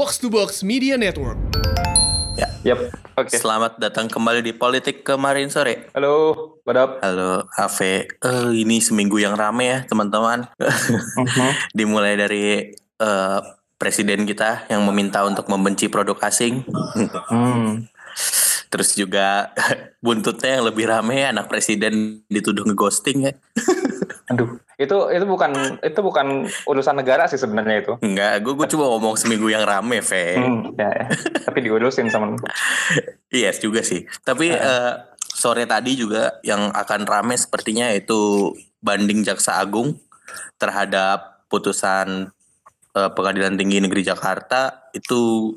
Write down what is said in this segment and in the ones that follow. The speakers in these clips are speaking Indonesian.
Box to Box Media Network. Ya, Yap, oke. selamat datang kembali di Politik kemarin sore. Halo, what up? Halo, Ave. Eh, ini seminggu yang rame ya, teman-teman. Mhm. Dimulai dari eh, presiden kita yang meminta untuk membenci produk asing. Hmm. Terus juga buntutnya yang lebih rame anak presiden dituduh ngeghosting ya. Aduh, itu itu bukan itu bukan urusan negara sih sebenarnya itu. Enggak, gue gue cuma ngomong seminggu yang rame, Ve. Hmm, ya, ya. Tapi diurusin sama Yes juga sih. Tapi eh, sore tadi juga yang akan rame sepertinya itu banding Jaksa Agung terhadap putusan eh, Pengadilan Tinggi Negeri Jakarta itu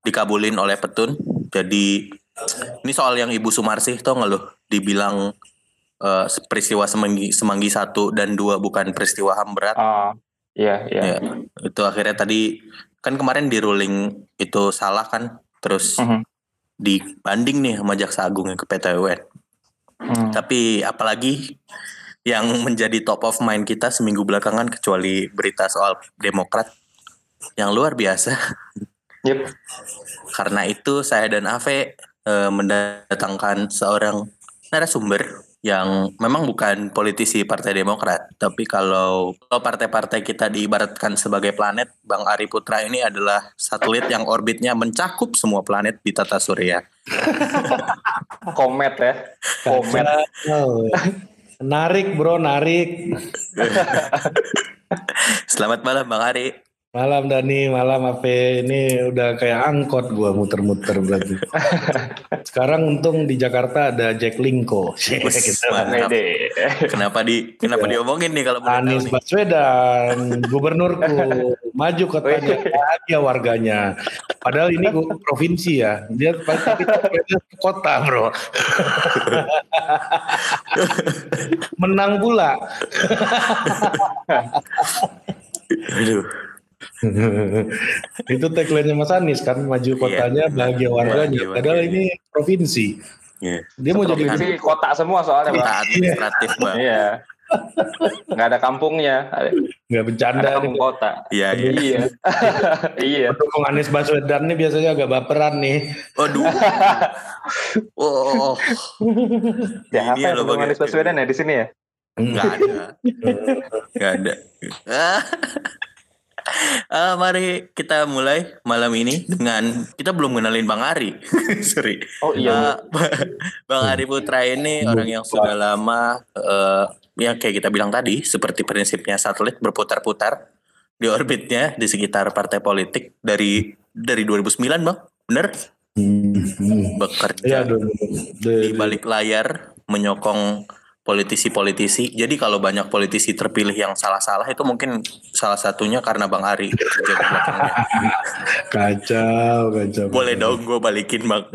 dikabulin oleh Petun. Jadi ini soal yang Ibu Sumarsih tau nggak loh dibilang eh, peristiwa Semanggi Semanggi satu dan dua bukan peristiwa HAM berat. Ah, iya, iya. Ya, itu akhirnya tadi kan kemarin di ruling itu salah kan, terus Mhm. dibanding nih sama Jaksa Agung yang ke PT UN. Hmm. Tapi apalagi yang menjadi top of mind kita seminggu belakangan kecuali berita soal Demokrat yang luar biasa. Yep. Karena itu saya dan Ave eh, mendatangkan seorang narasumber yang memang bukan politisi Partai Demokrat, tapi kalau kalau partai-partai kita diibaratkan sebagai planet, Bang Ari Putra ini adalah satelit yang orbitnya mencakup semua planet di tata surya. Komet ya. Komet. Narik bro, narik. Selamat malam Bang Ari. Malam Dani, malam Ave. Ini udah kayak angkot gua muter-muter berarti. Sekarang untung di Jakarta ada Jack Linko. Gitu. Kenapa di kenapa diomongin nih kalau Anies? Baswedan, gubernurku, maju kotanya, bahagia warganya. Padahal ini gua provinsi ya, dia pasti kota bro. Menang pula. Aduh. itu tagline-nya Mas Anies kan maju kotanya bahagia warganya Bahagia padahal ini provinsi Iya. dia mau jadi Provinsi kota semua soalnya, Kota Bang. administratif Bang. Iya. Nggak ada kampungnya. Ada nggak bercanda kampung nih kota. Iya, iya. Iya. Iya. pendukung Anies Baswedan nih biasanya agak baperan nih Waduh. Oh, Ya, apa Ini yang loh, Bang Bang, Anies ya. Baswedan ya di sini ya? nggak ada. Nggak ada. Ah, mari kita mulai malam ini dengan kita belum kenalin Bang Ari. Sorry. Oh iya. Ah, Bang Ari Putra ini orang yang sudah lama eh, ya kayak kita bilang tadi seperti prinsipnya satelit berputar-putar di orbitnya di sekitar partai politik dari dari 2009 Bang. Bener? ya Bekerja aduh, di balik layar menyokong politisi-politisi. Jadi kalau banyak politisi terpilih yang salah-salah itu mungkin salah satunya karena Bang Ari kerja di belakangnya. kacau kacau Boleh dong gue balikin Bang.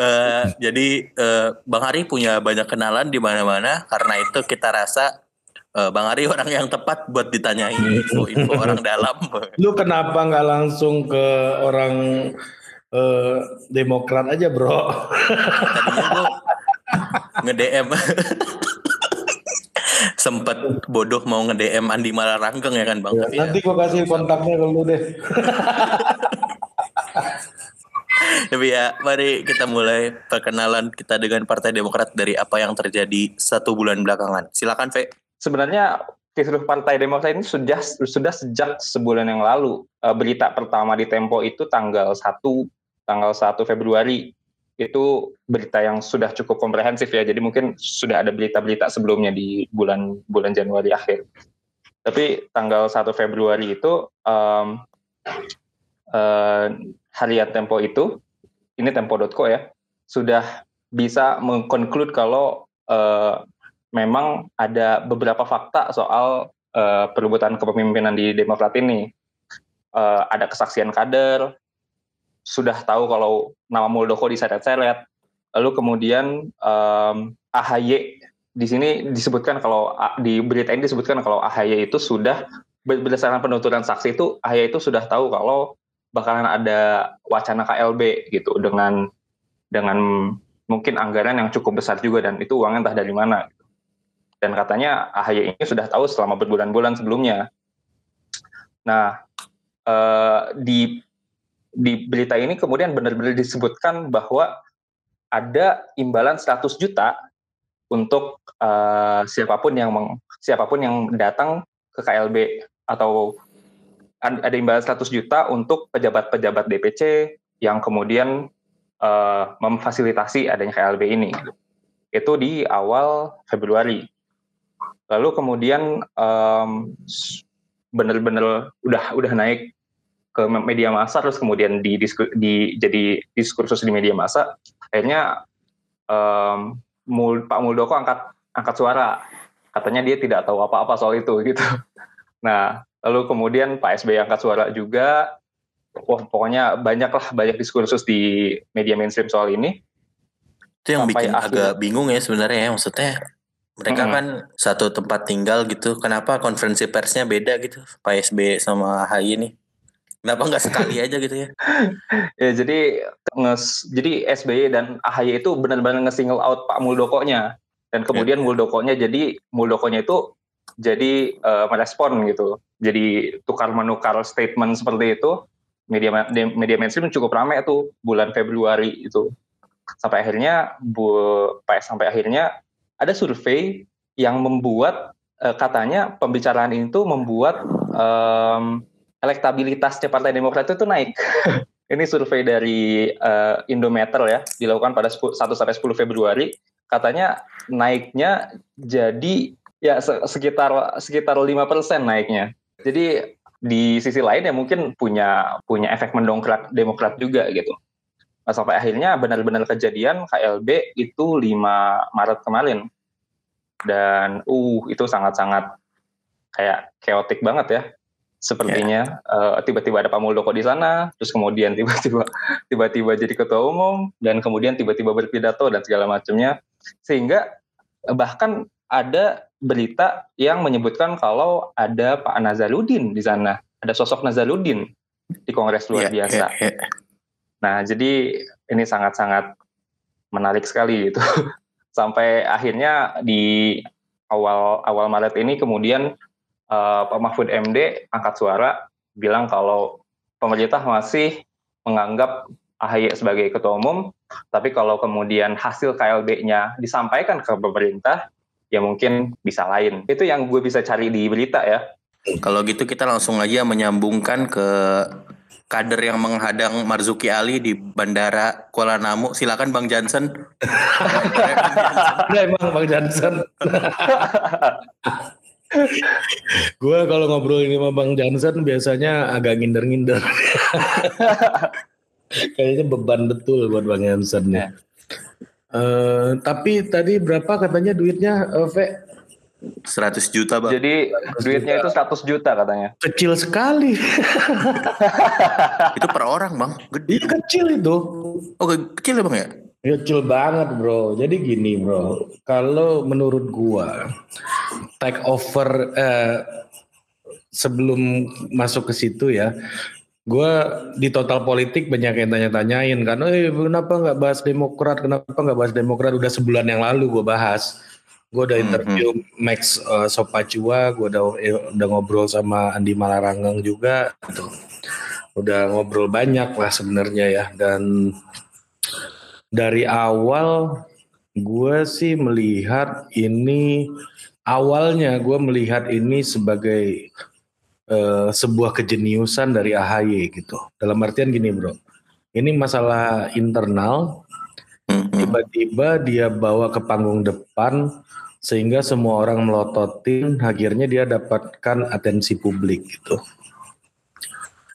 Eh, jadi eh, Bang Ari punya banyak kenalan di mana-mana karena itu kita rasa eh, Bang Ari orang yang tepat buat ditanyain info-info orang dalam. lu kenapa nggak langsung ke orang eh, Demokrat aja bro Tadinya gue nge-DM sempet bodoh mau nge-DM Andi Malaranggeng ya kan Bang. Tapi ya, nanti gua kasih kontaknya ke lu deh tapi ya mari kita mulai perkenalan kita dengan Partai Demokrat dari apa yang terjadi satu bulan belakangan. Silakan V. sebenarnya kisruh Partai Demokrat ini sudah sudah sejak sebulan yang lalu. Eh, berita pertama di Tempo itu tanggal 1 tanggal 1 Februari. Itu berita yang sudah cukup komprehensif ya. Jadi mungkin sudah ada berita-berita sebelumnya di bulan bulan Januari akhir. Tapi tanggal 1 Februari itu em, eh, harian Tempo itu ini tempo.co ya sudah bisa mengkonklud kalau eh, memang ada beberapa fakta soal eh, perebutan kepemimpinan di Demokrat ini. Eh, ada kesaksian kader, sudah tahu kalau nama Muldoko diseret-seret. Lalu kemudian em, AHY di sini disebutkan kalau di berita ini disebutkan kalau AHY itu sudah ber- berdasarkan penuturan saksi itu AHY itu sudah tahu kalau bakalan ada wacana KLB gitu dengan dengan mungkin anggaran yang cukup besar juga dan itu uangnya entah dari mana. Dan katanya AHY ini sudah tahu selama berbulan-bulan sebelumnya. Nah, uh, di di berita ini kemudian benar-benar disebutkan bahwa ada imbalan 100 juta untuk uh, siapa pun yang meng, siapa pun yang datang ke KLB atau ada imbalan 100 juta untuk pejabat-pejabat DPC yang kemudian uh, memfasilitasi adanya KLB ini. Itu di awal Februari. Lalu kemudian um, benar-benar udah udah naik ke media massa terus kemudian di, di jadi diskursus di media massa akhirnya um, Mul, Pak Muldoko angkat angkat suara. Katanya dia tidak tahu apa-apa soal itu gitu. Nah lalu kemudian Pak SBY angkat suara juga. Wah pokoknya banyak lah banyak diskursus di media mainstream soal ini. Itu yang bikin akhir, agak bingung ya sebenarnya ya maksudnya mereka hmm. kan satu tempat tinggal gitu kenapa konferensi persnya beda gitu Pak SBY sama AHY ini Kenapa nggak sekali aja gitu ya? ya jadi nges, jadi SBY dan AHY itu benar-benar nge-single out Pak Muldoko-nya dan kemudian ya. Muldoko-nya jadi Muldoko-nya itu jadi uh, merespon gitu. Jadi tukar menukar statement seperti itu media media mainstream cukup ramai itu bulan Februari itu. Sampai akhirnya bu sampai akhirnya ada survei yang membuat uh, katanya pembicaraan itu membuat um, elektabilitasnya Partai Demokrat itu naik. Ini survei dari uh, Indometer ya, dilakukan pada 1 sampai 10 Februari. Katanya naiknya jadi ya sekitar sekitar 5% naiknya. Jadi di sisi lain ya mungkin punya punya efek mendongkrak Demokrat juga gitu. Nah, sampai akhirnya benar-benar kejadian KLB itu 5 Maret kemarin. Dan uh itu sangat-sangat kayak chaotic banget ya sepertinya yeah. uh, tiba-tiba ada Pak Muldoko di sana, terus kemudian tiba-tiba tiba-tiba jadi ketua umum dan kemudian tiba-tiba berpidato dan segala macamnya, sehingga bahkan ada berita yang menyebutkan kalau ada Pak Nazarudin di sana, ada sosok Nazarudin di Kongres luar yeah, biasa. Yeah, yeah. Nah, jadi ini sangat-sangat menarik sekali itu. Sampai akhirnya di awal awal Maret ini kemudian uh, Pak Mahfud MD angkat suara bilang kalau pemerintah masih menganggap AHY sebagai ketua umum, tapi kalau kemudian hasil KLB-nya disampaikan ke pemerintah, ya mungkin bisa lain. Itu yang gue bisa cari di berita ya. Kalau gitu kita langsung aja menyambungkan ke kader yang menghadang Marzuki Ali di Bandara Kuala Namu. Silakan Bang Jansen. Emang Bang Jansen. gue kalau ngobrol ini sama Bang Jansen biasanya agak nginder-nginder. Kayaknya beban betul buat Bang Jansen ya. Uh, tapi tadi berapa katanya duitnya, uh, Ve? 100 juta bang. Jadi 100 duitnya juta. itu 100 juta katanya. Kecil sekali. itu per orang bang. Gede. Iya kecil itu. Oh kecil ya bang ya? Kecil banget bro. Jadi gini bro, kalau menurut gua take over eh, sebelum masuk ke situ ya, gua di total politik banyak yang tanya-tanyain kan, eh kenapa nggak bahas Demokrat, kenapa nggak bahas Demokrat? Udah sebulan yang lalu gua bahas. Gue udah interview mm -hmm. Max uh, Sopacua, gue udah eh, udah ngobrol sama Andi Malarangeng juga, gitu. udah ngobrol banyak lah sebenarnya ya dan dari awal gue sih melihat ini awalnya gue melihat ini sebagai uh, sebuah kejeniusan dari AHY gitu. Dalam artian gini bro, ini masalah internal. Tiba-tiba dia bawa ke panggung depan sehingga semua orang melototin, akhirnya dia dapatkan atensi publik gitu.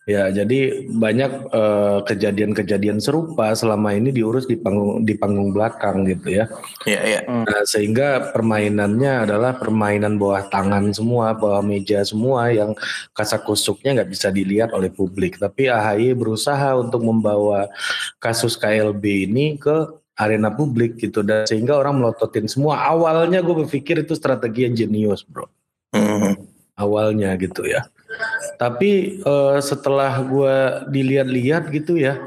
Ya, jadi banyak kejadian eh, kejadian-kejadian serupa selama ini diurus di panggung di panggung belakang gitu ya. Iya, iya. Nah, sehingga permainannya adalah permainan bawah tangan semua, bawah meja semua yang kasak kusuknya nggak bisa dilihat oleh publik. Tapi AHY berusaha untuk membawa kasus KLB ini ke arena publik gitu dan sehingga orang melototin semua. Awalnya gue berpikir itu strategi yang jenius, bro. Mm -hmm. Awalnya gitu ya. Tapi uh, setelah gue dilihat-lihat gitu ya,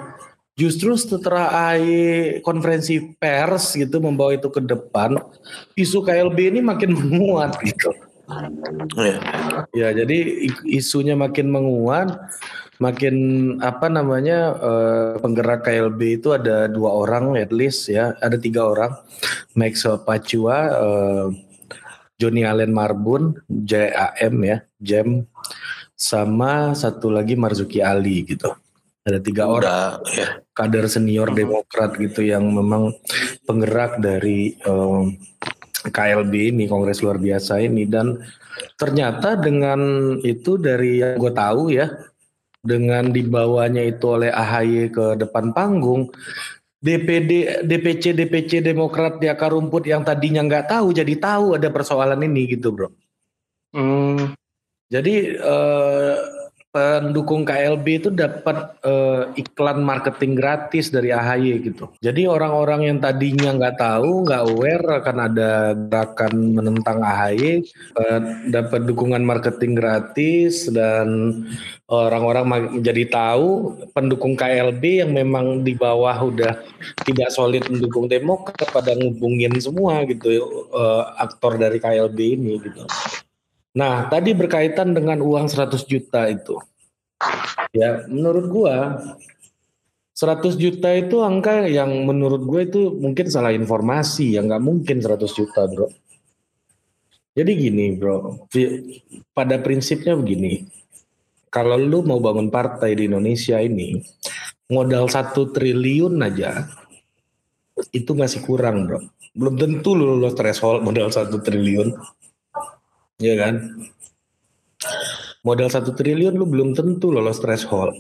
justru setelah AI konferensi pers gitu membawa itu ke depan, isu KLB ini makin menguat gitu. Iya. Ya, jadi isunya makin menguat, makin apa namanya eh, penggerak KLB itu ada dua orang at least ya, ada tiga orang, Maxwell Pachua, eh, Johnny Allen Marbun, JAM ya, Jam, sama satu lagi Marzuki Ali gitu. Ada tiga orang Udah, ya. kader senior Demokrat gitu yang memang penggerak dari eh, KLB ini Kongres luar biasa ini dan ternyata dengan itu dari yang gue tahu ya dengan dibawanya itu oleh AHY ke depan panggung DPD DPC DPC Demokrat di akar rumput yang tadinya nggak tahu jadi tahu ada persoalan ini gitu bro Hmm, jadi eh, pendukung KLB itu dapat eh, iklan marketing gratis dari AHY gitu. Jadi orang-orang yang tadinya nggak tahu, nggak aware akan ada gerakan menentang AHY, eh, dapat dukungan marketing gratis dan orang-orang menjadi tahu pendukung KLB yang memang di bawah udah tidak solid mendukung Demokrat pada ngubungin semua gitu eh, aktor dari KLB ini gitu. Nah, tadi berkaitan dengan uang 100 juta itu. Ya, menurut gua 100 juta itu angka yang menurut gue itu mungkin salah informasi, ya nggak mungkin 100 juta, Bro. Jadi gini, Bro. Pada prinsipnya begini. Kalau lu mau bangun partai di Indonesia ini, modal satu triliun aja itu masih kurang, Bro. Belum tentu lu lolos threshold modal satu triliun. Iya kan? Modal satu triliun lu belum tentu lolos threshold.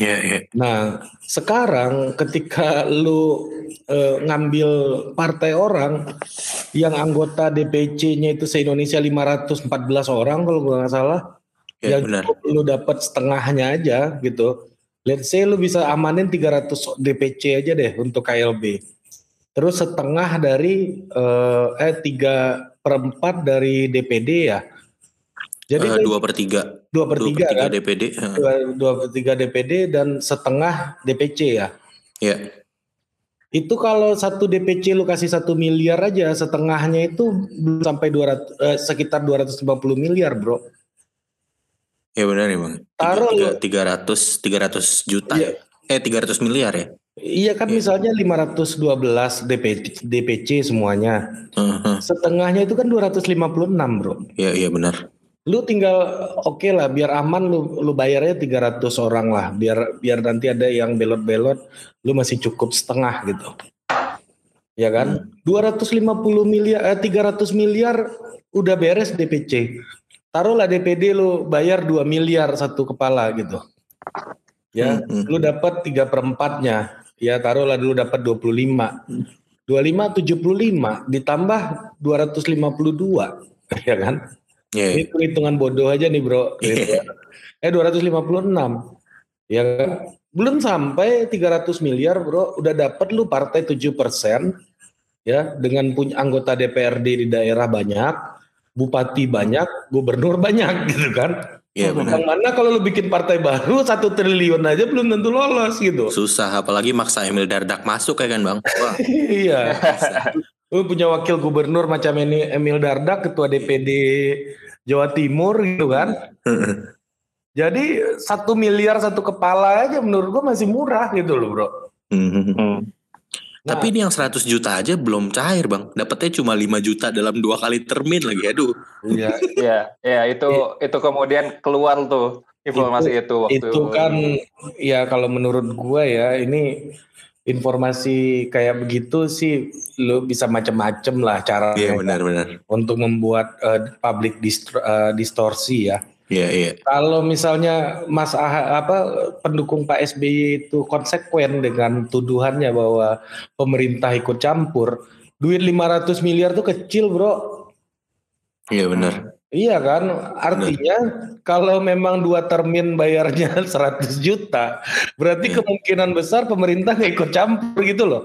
Iya, iya. Nah, sekarang ketika lu eh, ngambil partai orang yang anggota DPC-nya itu se-Indonesia 514 orang kalau gua nggak salah, Ya, yang benar. lu dapat setengahnya aja gitu. Let's say lu bisa amanin 300 DPC aja deh untuk KLB. Terus setengah dari eh, eh tiga perempat dari DPD ya. Jadi Eh, kan dua per tiga. dua per tiga kan? DPD. eh. dua, dua per tiga DPD dan setengah DPC ya. Iya. Itu kalau satu DPC lu kasih satu miliar aja, setengahnya itu belum sampai 200 eh, sekitar 250 miliar, Bro. Ya benar ya bang. Taruh Tiga ratus tiga ratus juta. Iya. Eh tiga ratus miliar ya. Iya kan Iya. misalnya 512 DPC, DPC semuanya. Heeh. Setengahnya itu kan 256, Bro. Iya iya benar. Lu tinggal oke lah biar aman lu lu bayarnya 300 orang lah, biar biar nanti ada yang belot-belot lu masih cukup setengah gitu. Ya kan? 250 miliar eh, 300 miliar udah beres DPC. Taruhlah DPD lu bayar 2 miliar satu kepala gitu. Ya, Hmm, hmm. lu dapat 3 perempatnya. Ya taruhlah dulu dapat 25. 25 75 ditambah 252 ya kan? Iya. Ini perhitungan bodoh aja nih bro. Gitu. eh 256. Ya kan? belum sampai 300 miliar bro. Udah dapat lu partai 7 persen. Ya dengan punya anggota DPRD di daerah banyak. Bupati banyak. Gubernur banyak gitu kan. Iya benar. Yang mana kalau lu bikin partai baru satu triliun aja belum tentu lolos gitu. Susah apalagi maksa Emil Dardak masuk ya kan bang. Wah. iya. Lu punya wakil gubernur macam ini Emil Dardak, ketua DPD Jawa Timur gitu kan. Jadi satu miliar satu kepala aja menurut gua masih murah gitu loh bro. Nah. Tapi ini yang 100 juta aja belum cair bang. Dapatnya cuma 5 juta dalam dua kali termin lagi. Aduh. Iya. Ya, ya itu itu kemudian keluar tuh informasi itu, waktu itu kan ya kalau menurut gua ya ini informasi kayak begitu sih lu bisa macem-macem lah cara Iya benar-benar. untuk membuat eh, public distro- eh, distorsi ya. Iya iya. Kalau misalnya Mas Ah apa pendukung Pak SBY itu konsekuen dengan tuduhannya bahwa pemerintah ikut campur, duit 500 miliar tuh kecil, Bro. Iya benar. Iya kan? Artinya kalau memang dua termin bayarnya 100 juta, berarti Iya. kemungkinan besar pemerintah nggak ikut campur gitu loh.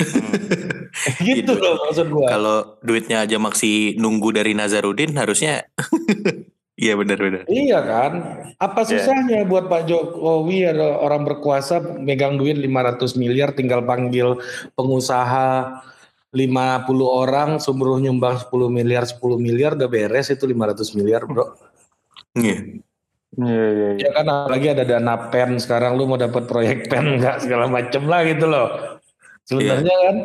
gitu Gitu. loh maksud gua. Kalau duitnya aja masih nunggu dari Nazarudin harusnya. Iya benar-benar. Iya kan? Apa Iya. susahnya buat Pak Jokowi ada orang berkuasa megang duit 500 miliar tinggal panggil pengusaha 50 orang suruh nyumbang 10 miliar 10 miliar udah beres itu 500 miliar bro Iya. Iya iya. iya. ya kan apalagi ada dana pen sekarang lu mau dapat proyek pen nggak segala macem lah gitu loh sebenarnya kan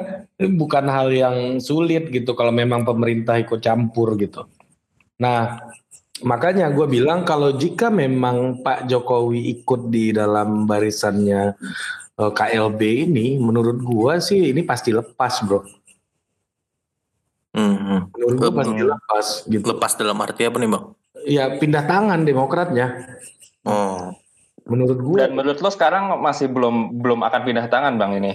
ini bukan hal yang sulit gitu kalau memang pemerintah ikut campur gitu nah makanya gue bilang kalau jika memang Pak Jokowi ikut di dalam barisannya eh, KLB ini menurut gue sih ini pasti lepas bro Mhm. menurut gue Lep- pasti lepas gitu Lepas dalam arti apa nih bang? ya pindah tangan demokratnya Oh. menurut gue Dan menurut lo sekarang masih belum belum akan pindah tangan bang ini?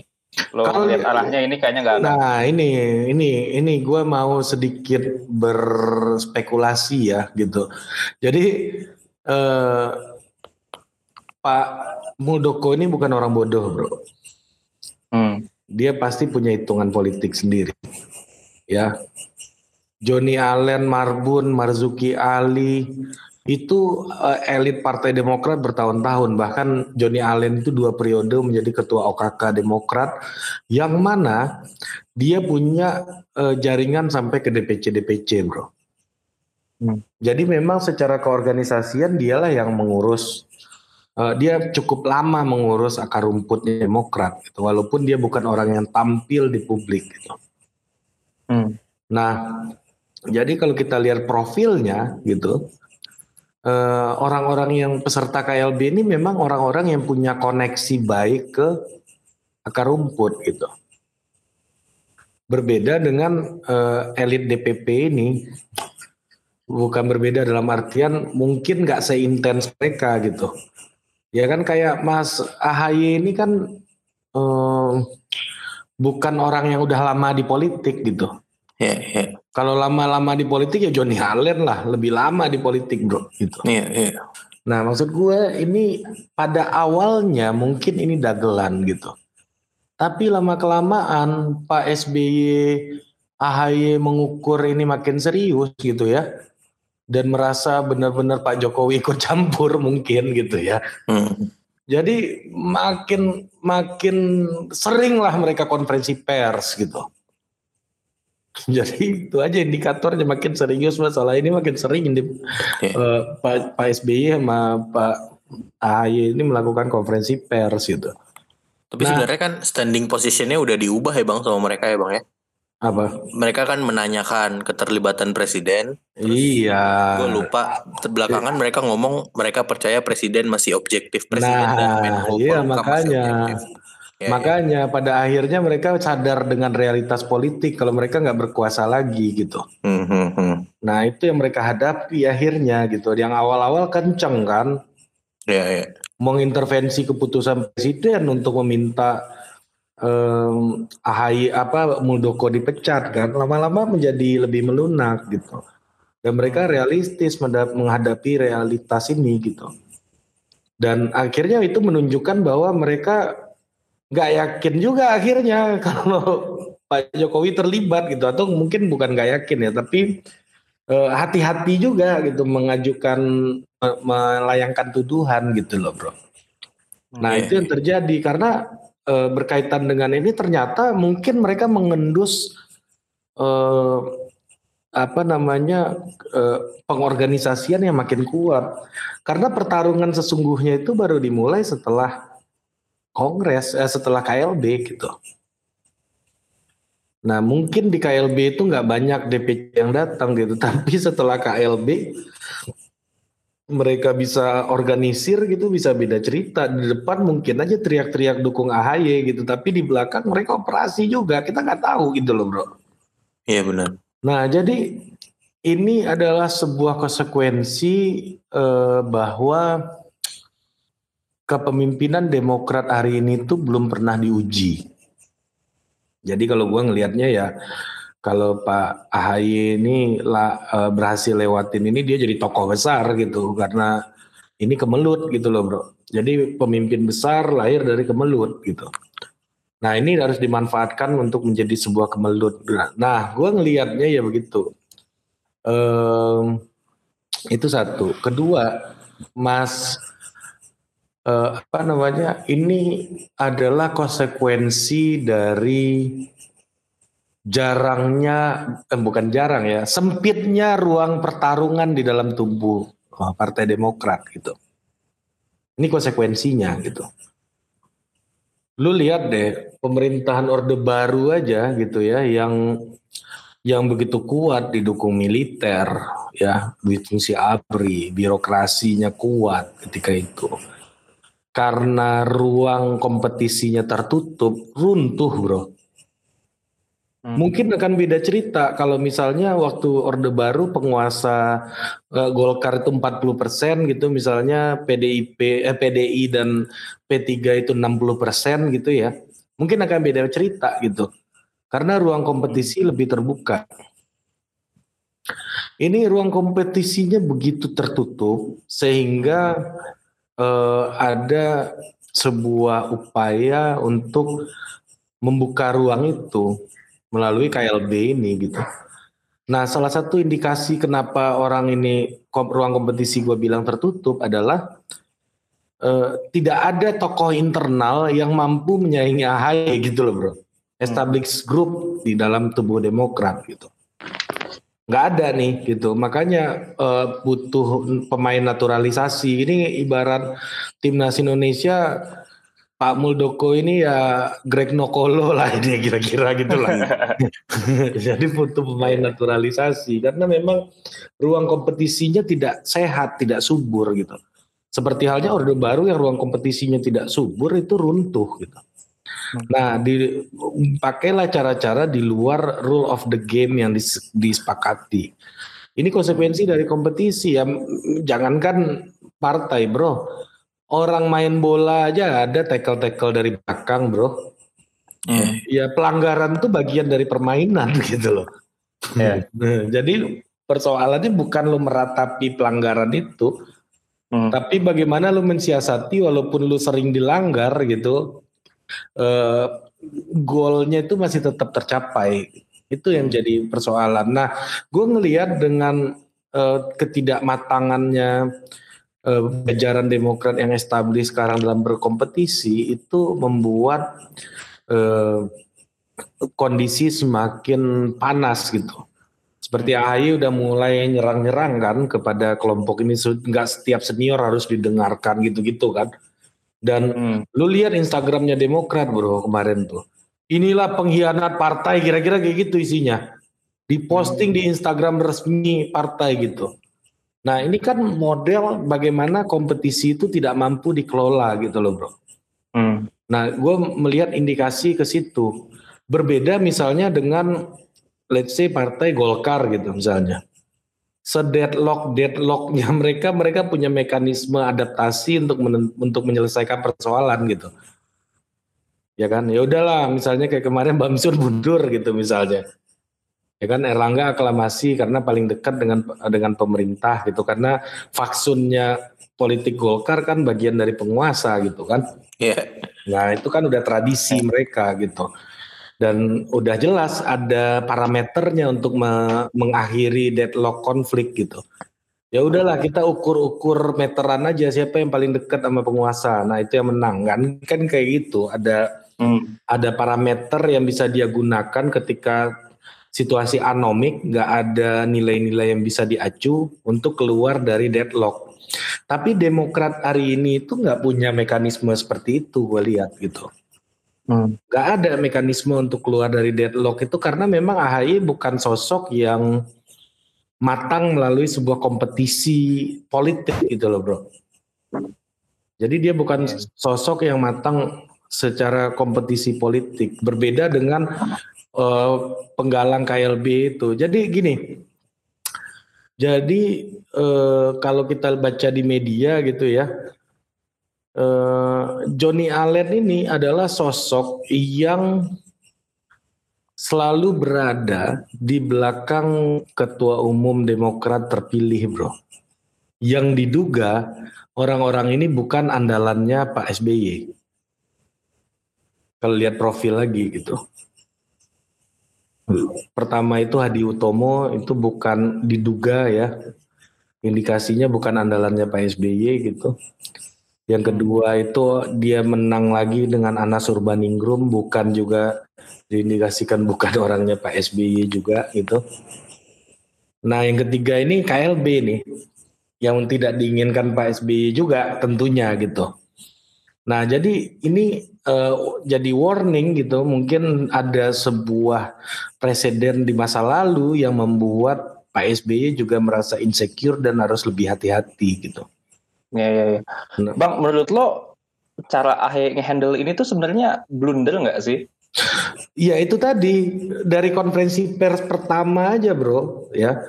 Lo Kalau- lihat arahnya ini kayaknya nggak. Nah ini ini ini gue mau sedikit berspekulasi ya gitu. Jadi eh, Pak Muldoko ini bukan orang bodoh bro. Hmm. Dia pasti punya hitungan politik sendiri. Ya. Joni Allen, Marbun, Marzuki Ali itu eh, elit Partai Demokrat bertahun-tahun bahkan Joni Allen itu dua periode menjadi ketua OKK Demokrat yang mana dia punya eh, jaringan sampai ke DPC DPC bro. Hmm. Jadi memang secara keorganisasian dialah yang mengurus eh, dia cukup lama mengurus akar rumputnya Demokrat gitu, walaupun dia bukan orang yang tampil di publik gitu. Hmm. Nah, jadi kalau kita lihat profilnya gitu, eh, orang-orang yang peserta KLB ini memang orang-orang yang punya koneksi baik ke akar rumput gitu. Berbeda dengan eh, elit DPP ini, bukan berbeda dalam artian mungkin nggak seintens mereka gitu. Ya kan kayak Mas AHY ini kan eh, bukan orang yang udah lama di politik gitu. Iya, iya. Kalau lama-lama di politik ya Johnny Allen lah, lebih lama di politik bro gitu. Iya, iya. Nah maksud gue ini pada awalnya mungkin ini dagelan gitu. Tapi lama kelamaan Pak SBY AHY mengukur ini makin serius gitu ya. Dan merasa benar-benar Pak Jokowi ikut campur mungkin gitu ya. Hmm. Jadi makin makin sering lah mereka konferensi pers gitu. Jadi itu aja indikatornya makin serius masalah ini makin sering ini Oke. eh, Pak Pak SBY sama Pak AHY ini melakukan konferensi pers gitu. Tapi Nah. sebenarnya kan standing positionnya udah diubah ya bang sama mereka ya bang ya. Apa? Mereka kan menanyakan keterlibatan presiden. Iya. Gue lupa belakangan mereka ngomong mereka percaya presiden masih objektif presiden Nah, dan Menko iya, makanya. objektif. Ya, ya. Makanya pada akhirnya mereka sadar dengan realitas politik kalau mereka nggak berkuasa lagi gitu. Hmm, hmm, hmm. Nah itu yang mereka hadapi akhirnya gitu. Yang awal-awal kenceng kan, Ya, ya. mengintervensi keputusan presiden untuk meminta em, AHY apa Muldoko dipecat kan lama-lama menjadi lebih melunak gitu dan mereka realistis menghadapi realitas ini gitu dan akhirnya itu menunjukkan bahwa mereka nggak yakin juga akhirnya kalau Pak Jokowi terlibat gitu atau mungkin bukan nggak yakin ya tapi eh, hati-hati juga gitu mengajukan me- melayangkan tuduhan gitu loh bro. Nah Iya. itu yang terjadi karena eh, berkaitan dengan ini ternyata mungkin mereka mengendus eh, apa namanya eh, pengorganisasian yang makin kuat karena pertarungan sesungguhnya itu baru dimulai setelah kongres eh, setelah KLB gitu. Nah mungkin di KLB itu nggak banyak DPC yang datang gitu, tapi setelah KLB mereka bisa organisir gitu bisa beda cerita di depan mungkin aja teriak-teriak dukung AHY gitu tapi di belakang mereka operasi juga kita nggak tahu gitu loh bro Iya benar. nah jadi ini adalah sebuah konsekuensi eh, bahwa kepemimpinan Demokrat hari ini tuh belum pernah diuji jadi kalau gua ngelihatnya ya kalau Pak AHY ini lah, eh, berhasil lewatin ini dia jadi tokoh besar gitu karena ini kemelut gitu loh bro. Jadi pemimpin besar lahir dari kemelut gitu. Nah ini harus dimanfaatkan untuk menjadi sebuah kemelut. Nah gue ngelihatnya ya begitu. Em, itu satu. Kedua, Mas eh, apa namanya? Ini adalah konsekuensi dari jarangnya eh, bukan jarang ya sempitnya ruang pertarungan di dalam tubuh oh, Partai Demokrat gitu. Ini konsekuensinya gitu. Lu lihat deh pemerintahan Orde Baru aja gitu ya yang yang begitu kuat didukung militer ya fungsi ABRI birokrasinya kuat ketika itu karena ruang kompetisinya tertutup runtuh bro Hmm. Mungkin akan beda cerita kalau misalnya waktu Orde Baru penguasa uh, Golkar itu 40 persen gitu, misalnya PDIP, eh, PDI dan P3 itu 60 persen gitu ya. Mungkin akan beda cerita gitu. Karena ruang kompetisi lebih terbuka. Ini ruang kompetisinya begitu tertutup sehingga uh, ada sebuah upaya untuk membuka ruang itu melalui KLB ini gitu. Nah, salah satu indikasi kenapa orang ini ruang kompetisi gue bilang tertutup adalah uh, tidak ada tokoh internal yang mampu menyaingi AHY gitu loh bro. Established group di dalam tubuh Demokrat gitu. Nggak ada nih gitu. Makanya uh, butuh pemain naturalisasi. Ini ibarat timnas Indonesia Pak Muldoko ini ya Greg Nokolo lah ini kira-kira gitu lah. Jadi butuh pemain naturalisasi karena memang ruang kompetisinya tidak sehat, tidak subur gitu. Seperti halnya Orde Baru yang ruang kompetisinya tidak subur itu runtuh gitu. Nah, dipakailah cara-cara di luar rule of the game yang disepakati. Ini konsekuensi dari kompetisi ya. Jangankan partai, bro orang main bola aja ada tackle-tackle dari belakang, bro. Yeah. Ya pelanggaran tuh bagian dari permainan gitu loh. Yeah. jadi persoalannya bukan lo meratapi pelanggaran itu, hmm. tapi bagaimana lo mensiasati walaupun lo sering dilanggar gitu, uh, golnya itu masih tetap tercapai. Itu yang jadi persoalan. Nah, gue ngelihat dengan uh, ketidakmatangannya uh, jajaran Demokrat yang establis sekarang dalam berkompetisi itu membuat uh, kondisi semakin panas gitu. Seperti AHY udah mulai nyerang-nyerang kan kepada kelompok ini, nggak setiap senior harus didengarkan gitu-gitu kan. Dan hmm. lu lihat Instagramnya Demokrat bro kemarin tuh. Inilah pengkhianat partai kira-kira kayak gitu isinya. Diposting hmm. di Instagram resmi partai gitu. Nah ini kan model bagaimana kompetisi itu tidak mampu dikelola gitu loh bro. Hmm. Nah gue melihat indikasi ke situ. Berbeda misalnya dengan let's say partai Golkar gitu misalnya. Sedeadlock deadlocknya mereka mereka punya mekanisme adaptasi untuk men, untuk menyelesaikan persoalan gitu. Ya kan, ya udahlah misalnya kayak kemarin Bamsud mundur gitu misalnya ya kan Erlangga aklamasi karena paling dekat dengan dengan pemerintah gitu karena faksunnya politik Golkar kan bagian dari penguasa gitu kan. Iya. Yeah. Nah, itu kan udah tradisi mereka gitu. Dan udah jelas ada parameternya untuk me mengakhiri deadlock konflik gitu. Ya udahlah kita ukur-ukur meteran aja siapa yang paling dekat sama penguasa. Nah, itu yang menang kan kan kayak gitu. Ada hmm. ada parameter yang bisa dia gunakan ketika situasi anomik, nggak ada nilai-nilai yang bisa diacu untuk keluar dari deadlock. Tapi Demokrat hari ini itu nggak punya mekanisme seperti itu, gue lihat gitu. Hmm. Gak ada mekanisme untuk keluar dari deadlock itu karena memang AHY bukan sosok yang matang melalui sebuah kompetisi politik gitu loh bro. Jadi dia bukan iya. sosok yang matang secara kompetisi politik. Berbeda dengan uh, penggalang KLB itu. Jadi gini, jadi uh, kalau kita baca di media gitu ya, Johnny Allen ini adalah sosok yang selalu berada di belakang ketua umum Demokrat terpilih, bro. Yang diduga orang-orang ini bukan andalannya Pak SBY. Kalau lihat profil lagi gitu. Pertama itu Hadi Utomo itu bukan diduga ya. Indikasinya bukan andalannya Pak SBY gitu. Yang kedua itu dia menang lagi dengan Anas Urbaningrum bukan juga diindikasikan bukan orangnya Pak SBY juga gitu. Nah yang ketiga ini KLB nih yang tidak diinginkan Pak SBY juga tentunya gitu. Nah jadi ini uh, jadi warning gitu mungkin ada sebuah presiden di masa lalu yang membuat Pak SBY juga merasa insecure dan harus lebih hati-hati gitu. Ya, ya, ya. Nah. Bang, menurut lo cara AHY nge-handle ini tuh sebenarnya blunder nggak sih? Iya itu tadi dari konferensi pers pertama aja bro ya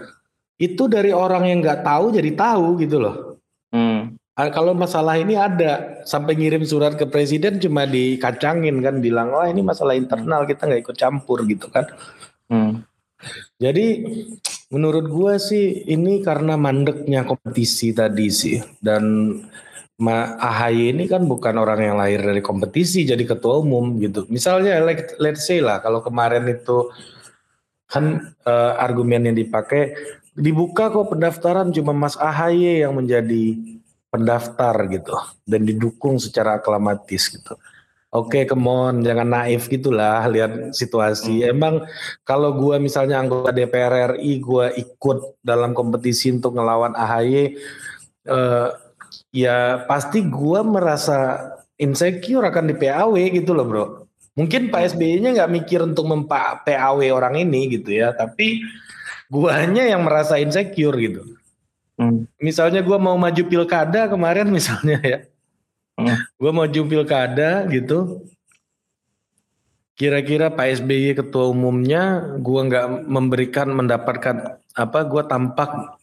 itu dari orang yang nggak tahu jadi tahu gitu loh. Hmm. Kalau masalah ini ada sampai ngirim surat ke presiden cuma dikacangin kan bilang oh ini masalah internal kita nggak ikut campur gitu kan. Hmm. Jadi menurut gua sih ini karena mandeknya kompetisi tadi sih dan Ma AHY ini kan bukan orang yang lahir dari kompetisi jadi ketua umum gitu. Misalnya like, let's say lah kalau kemarin itu kan uh, argumen yang dipakai dibuka kok pendaftaran cuma Mas AHY yang menjadi pendaftar gitu dan didukung secara aklamatis gitu. Oke, okay, come on, jangan naif gitulah lihat situasi. Hmm. Emang kalau gua misalnya anggota DPR RI, gua ikut dalam kompetisi untuk ngelawan AHY, uh, ya pasti gue merasa insecure akan di PAW gitu loh bro. Mungkin Pak SBY-nya nggak mikir untuk mempa PAW orang ini gitu ya, tapi guanya yang merasa insecure gitu. Hmm. Misalnya gue mau maju pilkada kemarin misalnya ya, hmm. Gue maju pilkada gitu, kira-kira Pak SBY ketua umumnya gue nggak memberikan mendapatkan apa gue tampak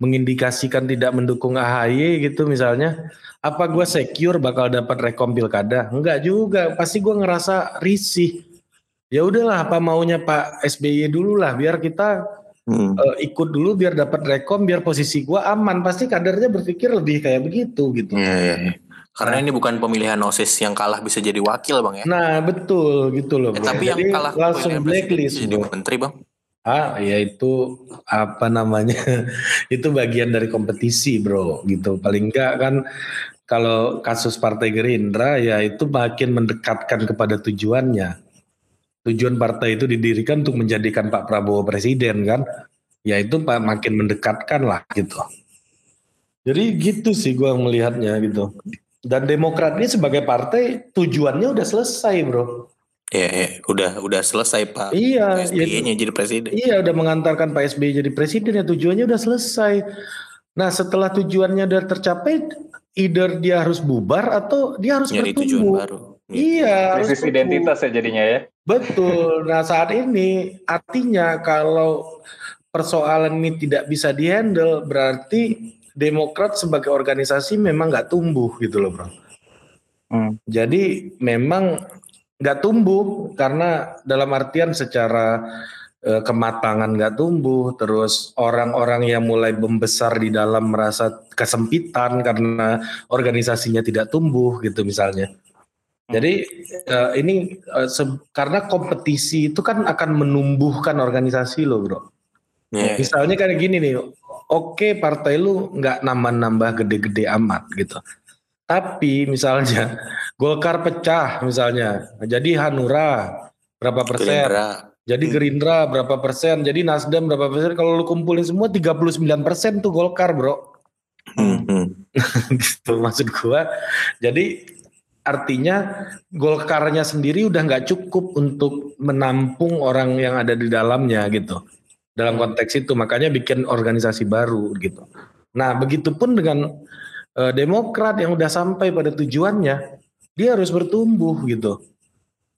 mengindikasikan tidak mendukung AHY gitu misalnya. Apa gue secure bakal dapat rekom pilkada? Enggak juga. Pasti gue ngerasa risih. Ya udahlah apa maunya Pak SBY dulu lah biar kita hmm. uh, ikut dulu biar dapat rekom biar posisi gue aman. Pasti kadernya berpikir lebih kayak begitu gitu. Ya, ya, ya. Karena ini bukan pemilihan OSIS yang kalah bisa jadi wakil bang ya. Nah betul gitu loh. Eh, tapi yang kalah langsung blacklist jadi menteri bang. Ah ya itu apa namanya itu bagian dari kompetisi bro gitu. Paling enggak kan kalau kasus Partai Gerindra ya itu makin mendekatkan kepada tujuannya. Tujuan partai itu didirikan untuk menjadikan Pak Prabowo presiden kan. Ya itu makin mendekatkan lah gitu. Jadi gitu sih gue melihatnya gitu. Dan Demokrat ini sebagai partai tujuannya udah selesai, bro. Iya, ya, udah udah selesai Pak. Iya, SBY-nya ya, jadi presiden. Iya, udah mengantarkan Pak SBY jadi presiden ya tujuannya udah selesai. Nah, setelah tujuannya udah tercapai, either dia harus bubar atau dia harus Nyari bertumbuh. tujuan baru. Iya, krisis identitas ya jadinya ya. Betul. Nah, saat ini artinya kalau persoalan ini tidak bisa dihandle berarti Demokrat sebagai organisasi memang nggak tumbuh gitu loh bro. Hmm. Jadi memang nggak tumbuh karena dalam artian secara uh, kematangan nggak tumbuh, terus orang-orang yang mulai membesar di dalam merasa kesempitan karena organisasinya tidak tumbuh gitu misalnya. Jadi uh, ini uh, karena kompetisi itu kan akan menumbuhkan organisasi loh bro. Yeah. Misalnya kayak gini nih, oke partai lu nggak nambah-nambah gede-gede amat gitu. Tapi misalnya Golkar pecah misalnya, jadi Hanura berapa persen? Gerindra. Jadi hmm. Gerindra berapa persen? Jadi Nasdem berapa persen? Kalau lu kumpulin semua 39 persen tuh Golkar bro. Hmm. hmm. gitu maksud gua. Jadi artinya Golkarnya sendiri udah nggak cukup untuk menampung orang yang ada di dalamnya gitu dalam konteks itu makanya bikin organisasi baru gitu. Nah, begitupun dengan uh, Demokrat yang udah sampai pada tujuannya, dia harus bertumbuh gitu.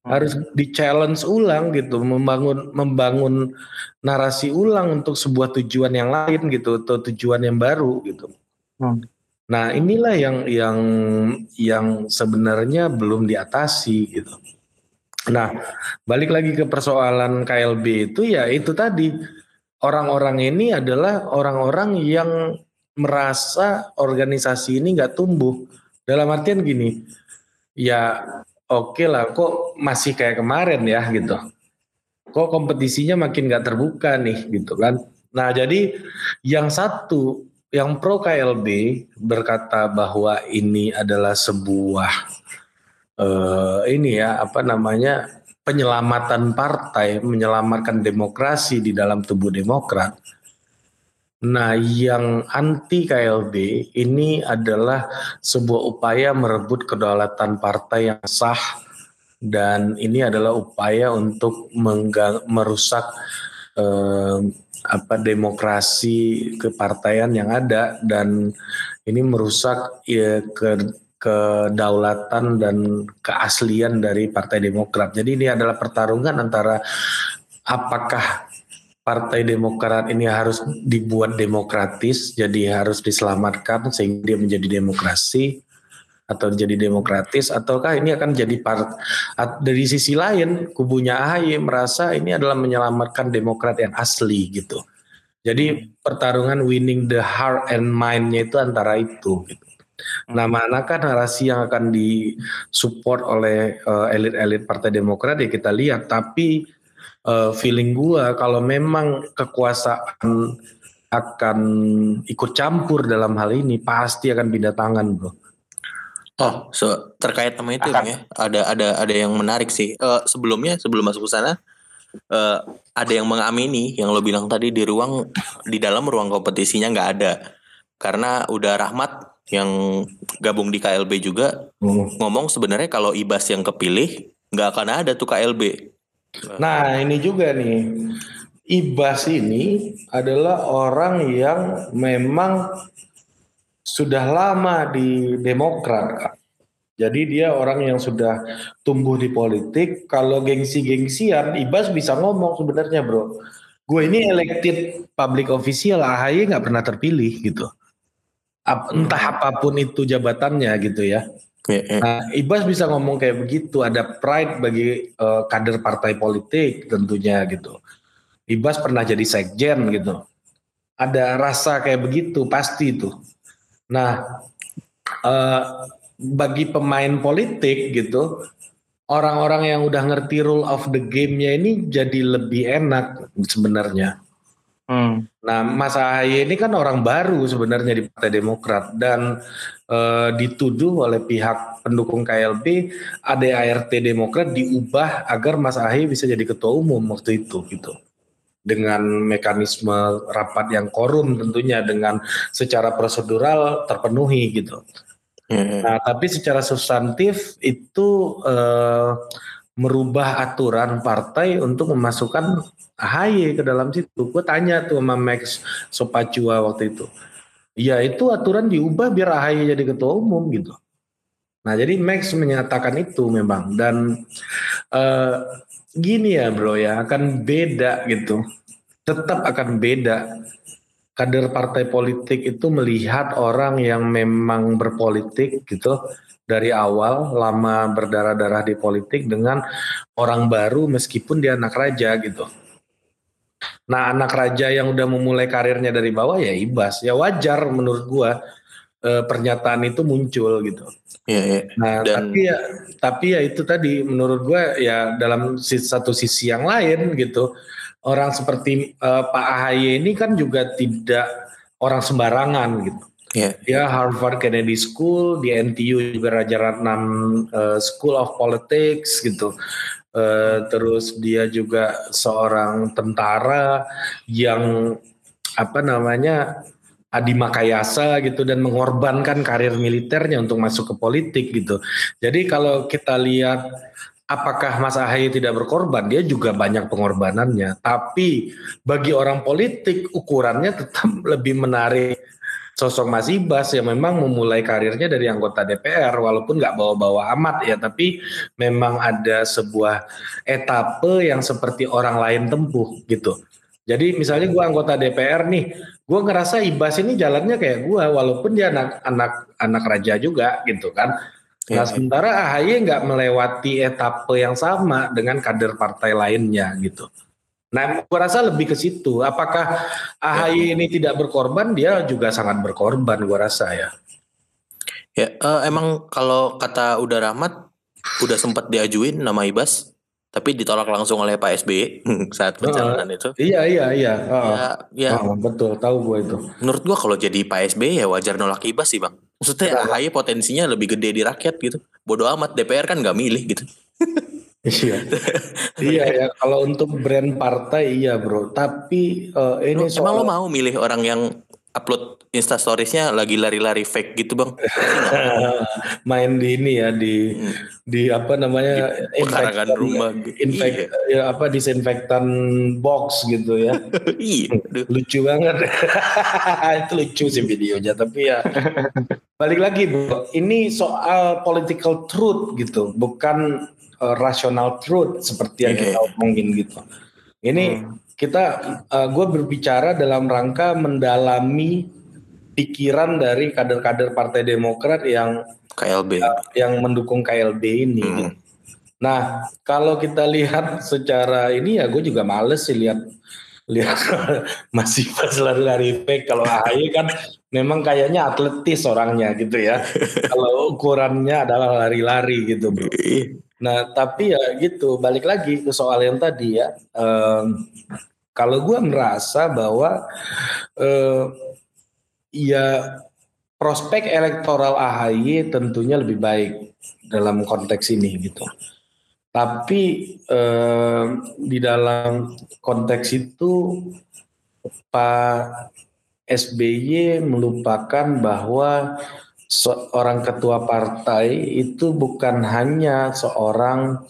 Harus di challenge ulang gitu, membangun membangun narasi ulang untuk sebuah tujuan yang lain gitu atau tujuan yang baru gitu. Hmm. Nah, inilah yang yang yang sebenarnya belum diatasi gitu. Nah, balik lagi ke persoalan KLB itu ya itu tadi orang-orang ini adalah orang-orang yang merasa organisasi ini nggak tumbuh. Dalam artian gini, ya oke okay lah, kok masih kayak kemarin ya gitu. Kok kompetisinya makin nggak terbuka nih gitu kan. Nah jadi yang satu, yang pro KLB berkata bahwa ini adalah sebuah uh, ini ya apa namanya penyelamatan partai, menyelamatkan demokrasi di dalam tubuh Demokrat. Nah, yang anti KLB ini adalah sebuah upaya merebut kedaulatan partai yang sah dan ini adalah upaya untuk merusak eh, apa demokrasi kepartaian yang ada dan ini merusak ya, ke kedaulatan dan keaslian dari Partai Demokrat. Jadi ini adalah pertarungan antara apakah Partai Demokrat ini harus dibuat demokratis, jadi harus diselamatkan sehingga dia menjadi demokrasi atau jadi demokratis, ataukah ini akan jadi part dari sisi lain kubunya AHY merasa ini adalah menyelamatkan Demokrat yang asli gitu. Jadi pertarungan winning the heart and mind-nya itu antara itu. Gitu. Nah, manakah narasi yang akan disupport oleh uh, elit-elit Partai Demokrat ya kita lihat. Tapi uh, feeling gua kalau memang kekuasaan akan ikut campur dalam hal ini pasti akan pindah tangan bro. Oh, so terkait sama itu ya, ada ada ada yang menarik sih. Uh, sebelumnya sebelum masuk ke sana, uh, ada yang mengamini yang lo bilang tadi di ruang di dalam ruang kompetisinya nggak ada karena udah Rahmat yang gabung di KLB juga hmm. ngomong sebenarnya kalau Ibas yang kepilih nggak akan ada tuh KLB Nah ini juga nih Ibas ini adalah orang yang memang sudah lama di Demokrat. Jadi dia orang yang sudah tumbuh di politik. Kalau gengsi-gengsian, Ibas bisa ngomong sebenarnya bro. Gue ini elected public official, AHY nggak pernah terpilih gitu. Entah apa pun itu jabatannya gitu ya. Yeah. Nah, Ibas bisa ngomong kayak begitu, ada pride bagi uh, kader partai politik tentunya gitu. Ibas pernah jadi sekjen gitu. Ada rasa kayak begitu pasti itu. Nah, uh, bagi pemain politik gitu, orang-orang yang udah ngerti rule of the game-nya ini jadi lebih enak sebenarnya. Hmm. Nah, Mas Ahaye ini kan orang baru sebenarnya di Partai Demokrat dan e, dituduh oleh pihak pendukung KLB ADART Demokrat diubah agar Mas Ahaye bisa jadi ketua umum waktu itu gitu. Dengan mekanisme rapat yang korum tentunya dengan secara prosedural terpenuhi gitu. Hmm. Nah, tapi secara substantif itu e, merubah aturan partai untuk memasukkan AHY ke dalam situ. Gue tanya tuh sama Max Sopacua waktu itu. Ya itu aturan diubah biar AHY jadi ketua umum gitu. Nah jadi Max menyatakan itu memang dan uh, gini ya bro ya akan beda gitu. Tetap akan beda. Kader partai politik itu melihat orang yang memang berpolitik gitu dari awal lama berdarah-darah di politik dengan orang baru meskipun dia anak raja gitu. Nah anak raja yang udah memulai karirnya dari bawah ya Ibas ya wajar menurut gua eh, pernyataan itu muncul gitu. Iya, iya. Nah Dan... tapi ya tapi ya itu tadi menurut gua ya dalam satu sisi yang lain gitu orang seperti eh, Pak Ahaye ini kan juga tidak orang sembarangan gitu Yeah. Dia Harvard Kennedy School, di NTU juga Raja Ratnam uh, School of Politics gitu. Uh, terus dia juga seorang tentara yang apa namanya Adi Makayasa gitu dan mengorbankan karir militernya untuk masuk ke politik gitu. Jadi kalau kita lihat apakah Mas Ahaye tidak berkorban, dia juga banyak pengorbanannya. Tapi bagi orang politik ukurannya tetap lebih menarik sosok Mas Ibas yang memang memulai karirnya dari anggota DPR walaupun nggak bawa-bawa amat ya tapi memang ada sebuah etape yang seperti orang lain tempuh gitu. Jadi misalnya gue anggota DPR nih, gue ngerasa Ibas ini jalannya kayak gue walaupun dia anak anak anak raja juga gitu kan. Nah ya. sementara AHY nggak melewati etape yang sama dengan kader partai lainnya gitu. Nah, gue rasa lebih ke situ. Apakah AHY ini tidak berkorban? Dia juga sangat berkorban, gue rasa ya. Ya, uh, emang kalau kata udah Rahmat, udah sempat diajuin nama Ibas, tapi ditolak langsung oleh Pak SBY saat pencalonan uh, itu. Iya, iya, iya. Uh, ya, ya. Uh, betul, tahu gue itu. Menurut gue kalau jadi Pak SBY ya wajar nolak Ibas sih, Bang. Maksudnya. AHY potensinya lebih gede di rakyat gitu. Bodoh amat, DPR kan nggak milih gitu. Iya, iya ya. Kalau untuk brand partai iya bro. Tapi uh, ini Lu, soal... emang lo mau milih orang yang upload instastoriesnya lagi lari-lari fake gitu bang? Main di ini ya di hmm. di apa namanya infektan rumah, infek, iya. ya apa disinfektan box gitu ya. iya. Lucu banget. Itu lucu sih videonya tapi ya balik lagi bro. Ini soal political truth gitu, bukan uh, rational truth seperti yang yeah. kita omongin gitu. Ini hmm kita uh, eh, gue berbicara dalam rangka mendalami pikiran dari kader-kader Partai Demokrat yang KLB uh, yang mendukung KLB ini. Hmm. Nah, kalau kita lihat secara ini ya gue juga males sih lihat lihat masih pas lari-lari fake kalau AHY kan memang kayaknya atletis orangnya gitu ya. kalau ukurannya adalah lari-lari gitu, Bro. Nah, tapi ya gitu, balik lagi ke soal yang tadi ya. Um, kalau gue merasa bahwa uh, ya prospek elektoral AHY tentunya lebih baik dalam konteks ini gitu. Tapi eh, di dalam konteks itu Pak SBY melupakan bahwa seorang ketua partai itu bukan hanya seorang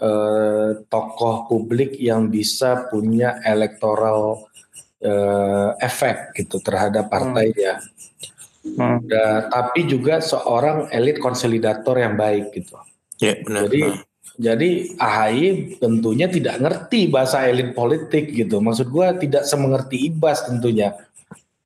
eh, tokoh publik yang bisa punya elektoral eh, efek gitu terhadap partainya. Hmm. Da, tapi juga seorang elit konsolidator yang baik gitu. Ya, benar. Jadi jadi AHY tentunya tidak ngerti bahasa elit politik gitu. Maksud gua tidak semengerti Ibas tentunya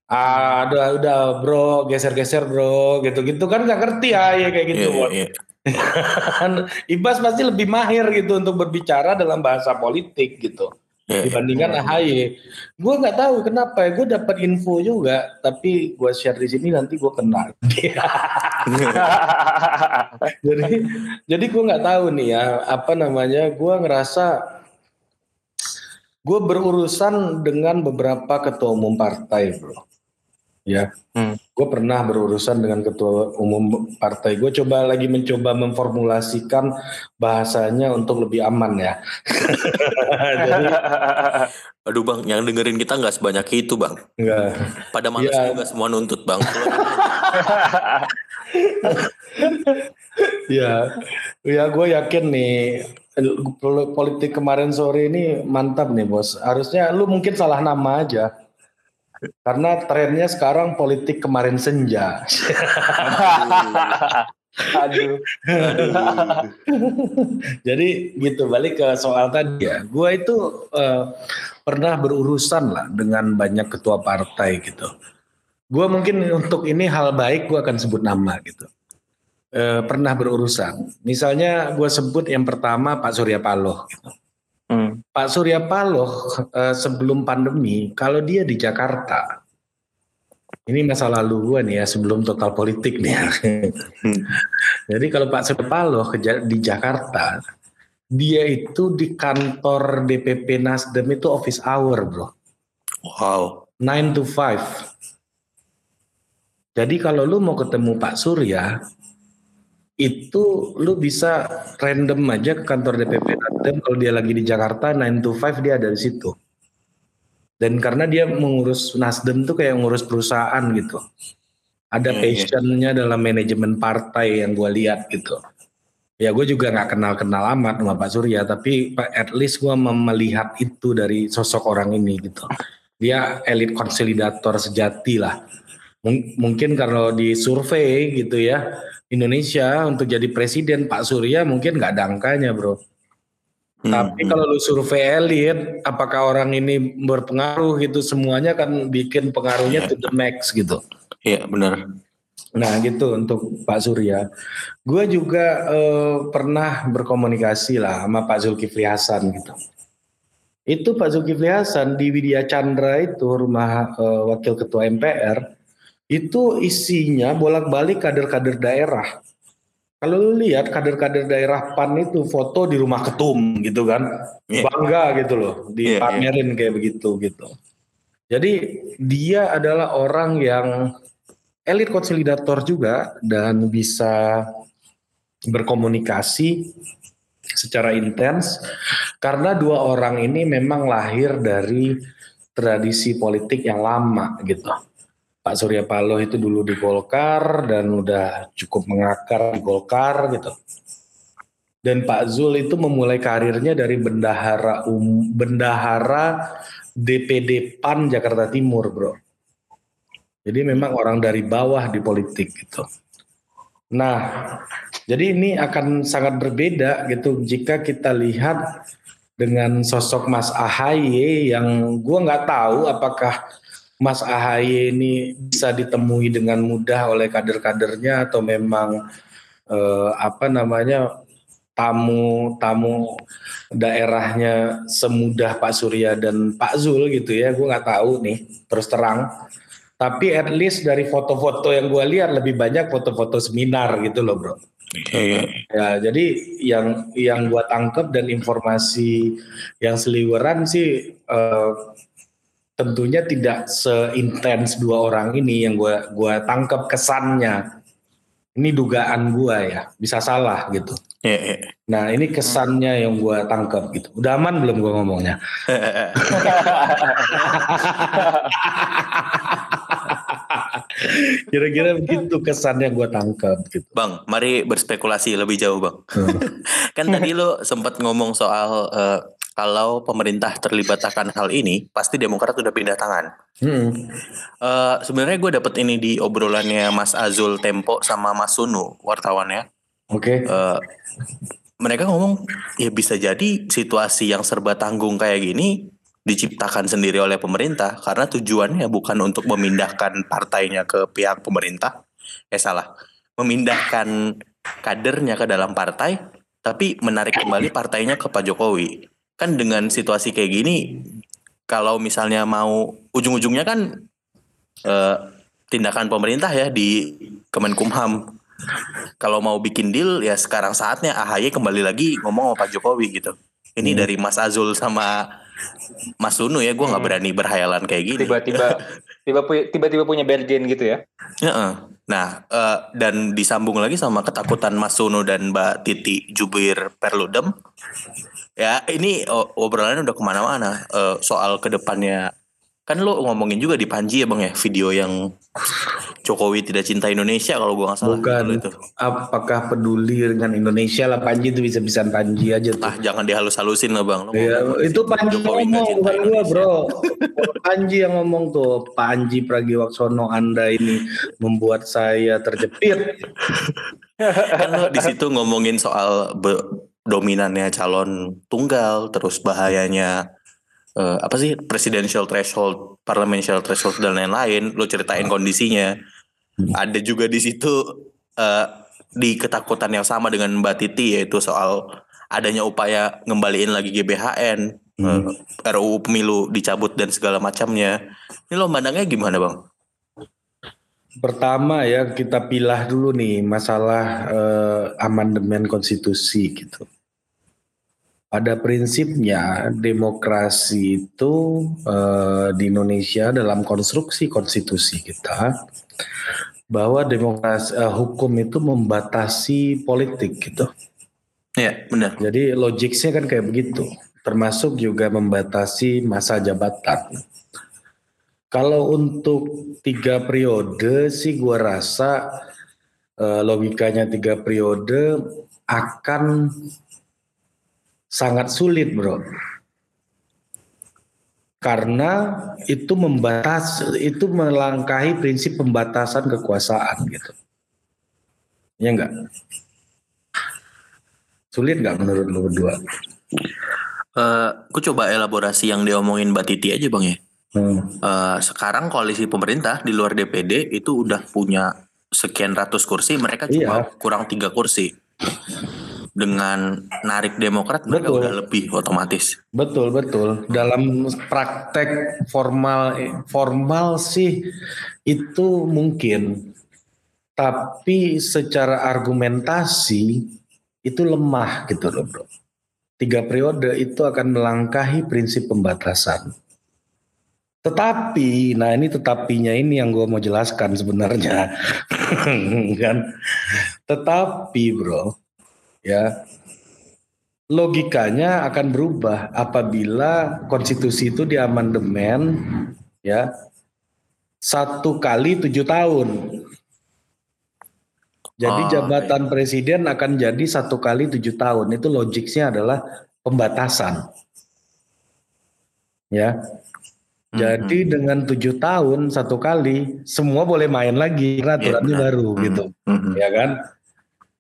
ah udah udah bro geser-geser bro gitu-gitu kan nggak ngerti ya, ya kayak gitu yeah, yeah, yeah. Ibas pasti lebih mahir gitu untuk berbicara dalam bahasa politik gitu yeah, dibandingkan yeah. AHY. Gue nggak tahu kenapa ya, gue dapat info juga, tapi gue share di sini nanti gue kenal. jadi jadi gue nggak tahu nih ya apa namanya, gue ngerasa gue berurusan dengan beberapa ketua umum partai bro ya. Hmm. Gue pernah berurusan dengan ketua umum partai. Gue coba lagi mencoba memformulasikan bahasanya untuk lebih aman ya. Jadi, Aduh bang, yang dengerin kita nggak sebanyak itu bang. Enggak. Pada malas ya. juga semua nuntut bang. ya, ya gue yakin nih politik kemarin sore ini mantap nih bos. Harusnya lu mungkin salah nama aja. Karena trennya sekarang politik kemarin senja. Aduh. Aduh. Jadi gitu balik ke soal tadi ya. Gue itu uh, pernah berurusan lah dengan banyak ketua partai gitu. Gue mungkin untuk ini hal baik gue akan sebut nama gitu. Uh, pernah berurusan. Misalnya gue sebut yang pertama Pak Surya Paloh gitu. Hmm. Pak Surya Paloh uh, sebelum pandemi, kalau dia di Jakarta, ini masa lalu gue nih ya sebelum total politik nih. hmm. Jadi kalau Pak Surya Paloh di Jakarta, dia itu di kantor DPP Nasdem itu office hour, bro. Wow. 9 to 5. Jadi kalau lu mau ketemu Pak Surya, itu lu bisa random aja ke kantor DPP Nasdem kalau dia lagi di Jakarta 9 to 5 dia ada di situ. Dan karena dia mengurus Nasdem tuh kayak ngurus perusahaan gitu. Ada hmm, passionnya dalam manajemen partai yang gue lihat gitu. Ya gue juga nggak kenal-kenal amat sama Pak Surya, tapi at least gue melihat itu dari sosok orang ini gitu. Dia elit konsolidator sejati lah. Mungkin kalau di survei gitu ya, Indonesia untuk jadi presiden Pak Surya mungkin nggak ada angkanya bro. Hmm. Tapi kalau lu survei elit, apakah orang ini berpengaruh gitu semuanya kan bikin pengaruhnya yeah. to the max gitu. Iya yeah, benar. Nah gitu untuk Pak Surya. Gue juga uh, pernah berkomunikasi lah sama Pak Zulkifli Hasan gitu. Itu Pak Zulkifli Hasan di Widya Chandra itu rumah uh, wakil ketua MPR itu isinya bolak-balik kader-kader daerah. Kalau lu lihat kader-kader daerah PAN itu foto di rumah ketum gitu kan, yeah. bangga gitu loh, dipamerin yeah, yeah. kayak begitu gitu. Jadi dia adalah orang yang elit konsolidator juga dan bisa berkomunikasi secara intens karena dua orang ini memang lahir dari tradisi politik yang lama gitu. Pak Surya Paloh itu dulu di Golkar dan udah cukup mengakar di Golkar gitu. Dan Pak Zul itu memulai karirnya dari bendahara um, bendahara DPD PAN Jakarta Timur, Bro. Jadi memang orang dari bawah di politik gitu. Nah, jadi ini akan sangat berbeda gitu jika kita lihat dengan sosok Mas Ahaye yang gue nggak tahu apakah Mas Ahaye ini bisa ditemui dengan mudah oleh kader-kadernya atau memang eh, apa namanya tamu-tamu daerahnya semudah Pak Surya dan Pak Zul gitu ya, gue nggak tahu nih terus terang. Tapi at least dari foto-foto yang gue lihat lebih banyak foto-foto seminar gitu loh bro. Ya jadi yang yang gue tangkap dan informasi yang seliweran sih uh, tentunya tidak seintens dua orang ini yang gue gua tangkap kesannya. Ini dugaan gue ya, bisa salah gitu. Yeah, yeah. Nah ini kesannya yang gue tangkap gitu. Udah aman belum gue ngomongnya? Kira-kira begitu kesannya gue tangkap gitu. Bang, mari berspekulasi lebih jauh bang. Hmm. kan tadi lo sempat ngomong soal uh, kalau pemerintah terlibat akan hal ini, pasti Demokrat sudah pindah tangan. Hmm. Uh, Sebenarnya gue dapet ini di obrolannya Mas Azul Tempo sama Mas Sunu wartawannya. Oke. Okay. Uh, mereka ngomong ya bisa jadi situasi yang serba tanggung kayak gini diciptakan sendiri oleh pemerintah karena tujuannya bukan untuk memindahkan partainya ke pihak pemerintah. Eh salah, memindahkan kadernya ke dalam partai tapi menarik kembali partainya ke Pak Jokowi. Kan dengan situasi kayak gini kalau misalnya mau ujung-ujungnya kan eh, tindakan pemerintah ya di Kemenkumham kalau mau bikin deal ya sekarang saatnya AHY kembali lagi ngomong sama Pak Jokowi gitu. Ini hmm. dari Mas Azul sama Mas Sunu ya, gue nggak hmm. berani berhayalan kayak gini. Tiba-tiba tiba-tiba punya bergen gitu ya. Nah, uh, dan disambung lagi sama ketakutan Mas Sunu dan Mbak Titi Jubir Perludem. Ya, ini oh, obrolannya udah ke mana-mana uh, soal ke depannya Kan lo ngomongin juga di Panji ya bang ya video yang Jokowi tidak cinta Indonesia kalau gua nggak salah. Bukan. Itu. Apakah peduli dengan Indonesia lah Panji itu bisa bisa Panji aja tuh. Ah jangan dihalus-halusin lah bang. ya, itu Panji Jokowi ngomong bukan gua bro. Panji yang ngomong tuh Panji Pragiwaksono Anda ini membuat saya terjepit. kan lo di situ ngomongin soal dominannya calon tunggal terus bahayanya uh, apa sih presidential threshold, parliamentary threshold dan lain-lain, lo ceritain kondisinya. Hmm. Ada juga di situ uh, di ketakutan yang sama dengan Mbak Titi yaitu soal adanya upaya ngembaliin lagi GBHN, hmm. uh, eh, RUU pemilu dicabut dan segala macamnya. Ini lo mandangnya gimana, Bang? Pertama ya kita pilah dulu nih masalah uh, amandemen konstitusi gitu. Pada prinsipnya demokrasi itu uh, di Indonesia dalam konstruksi konstitusi kita bahwa demokrasi uh, hukum itu membatasi politik gitu. Ya benar. Jadi logiknya kan kayak begitu. Termasuk juga membatasi masa jabatan. Kalau untuk tiga periode sih gue rasa uh, logikanya tiga periode akan sangat sulit bro. Karena itu membatas itu melangkahi prinsip pembatasan kekuasaan gitu. Ya enggak sulit nggak menurut lo berdua? Uh, aku coba elaborasi yang diomongin Mbak Titi aja bang ya. Hmm. uh, sekarang koalisi pemerintah di luar DPD itu udah punya sekian ratus kursi mereka cuma iya. kurang tiga kursi dengan narik Demokrat mereka udah lebih otomatis. Betul betul. Dalam praktek formal formal sih itu mungkin, tapi secara argumentasi itu lemah gitu loh bro. Tiga periode itu akan melangkahi prinsip pembatasan. Tetapi, nah ini tetapinya ini yang gue mau jelaskan sebenarnya, kan? Tetapi bro, ya logikanya akan berubah apabila konstitusi itu diamandemen ya satu kali tujuh tahun. Jadi Oh, jabatan presiden akan jadi satu kali tujuh tahun. Itu logiknya adalah pembatasan. Ya. Jadi dengan tujuh tahun satu kali semua boleh main lagi karena aturannya benar. baru Mhm. gitu, Mhm. ya kan?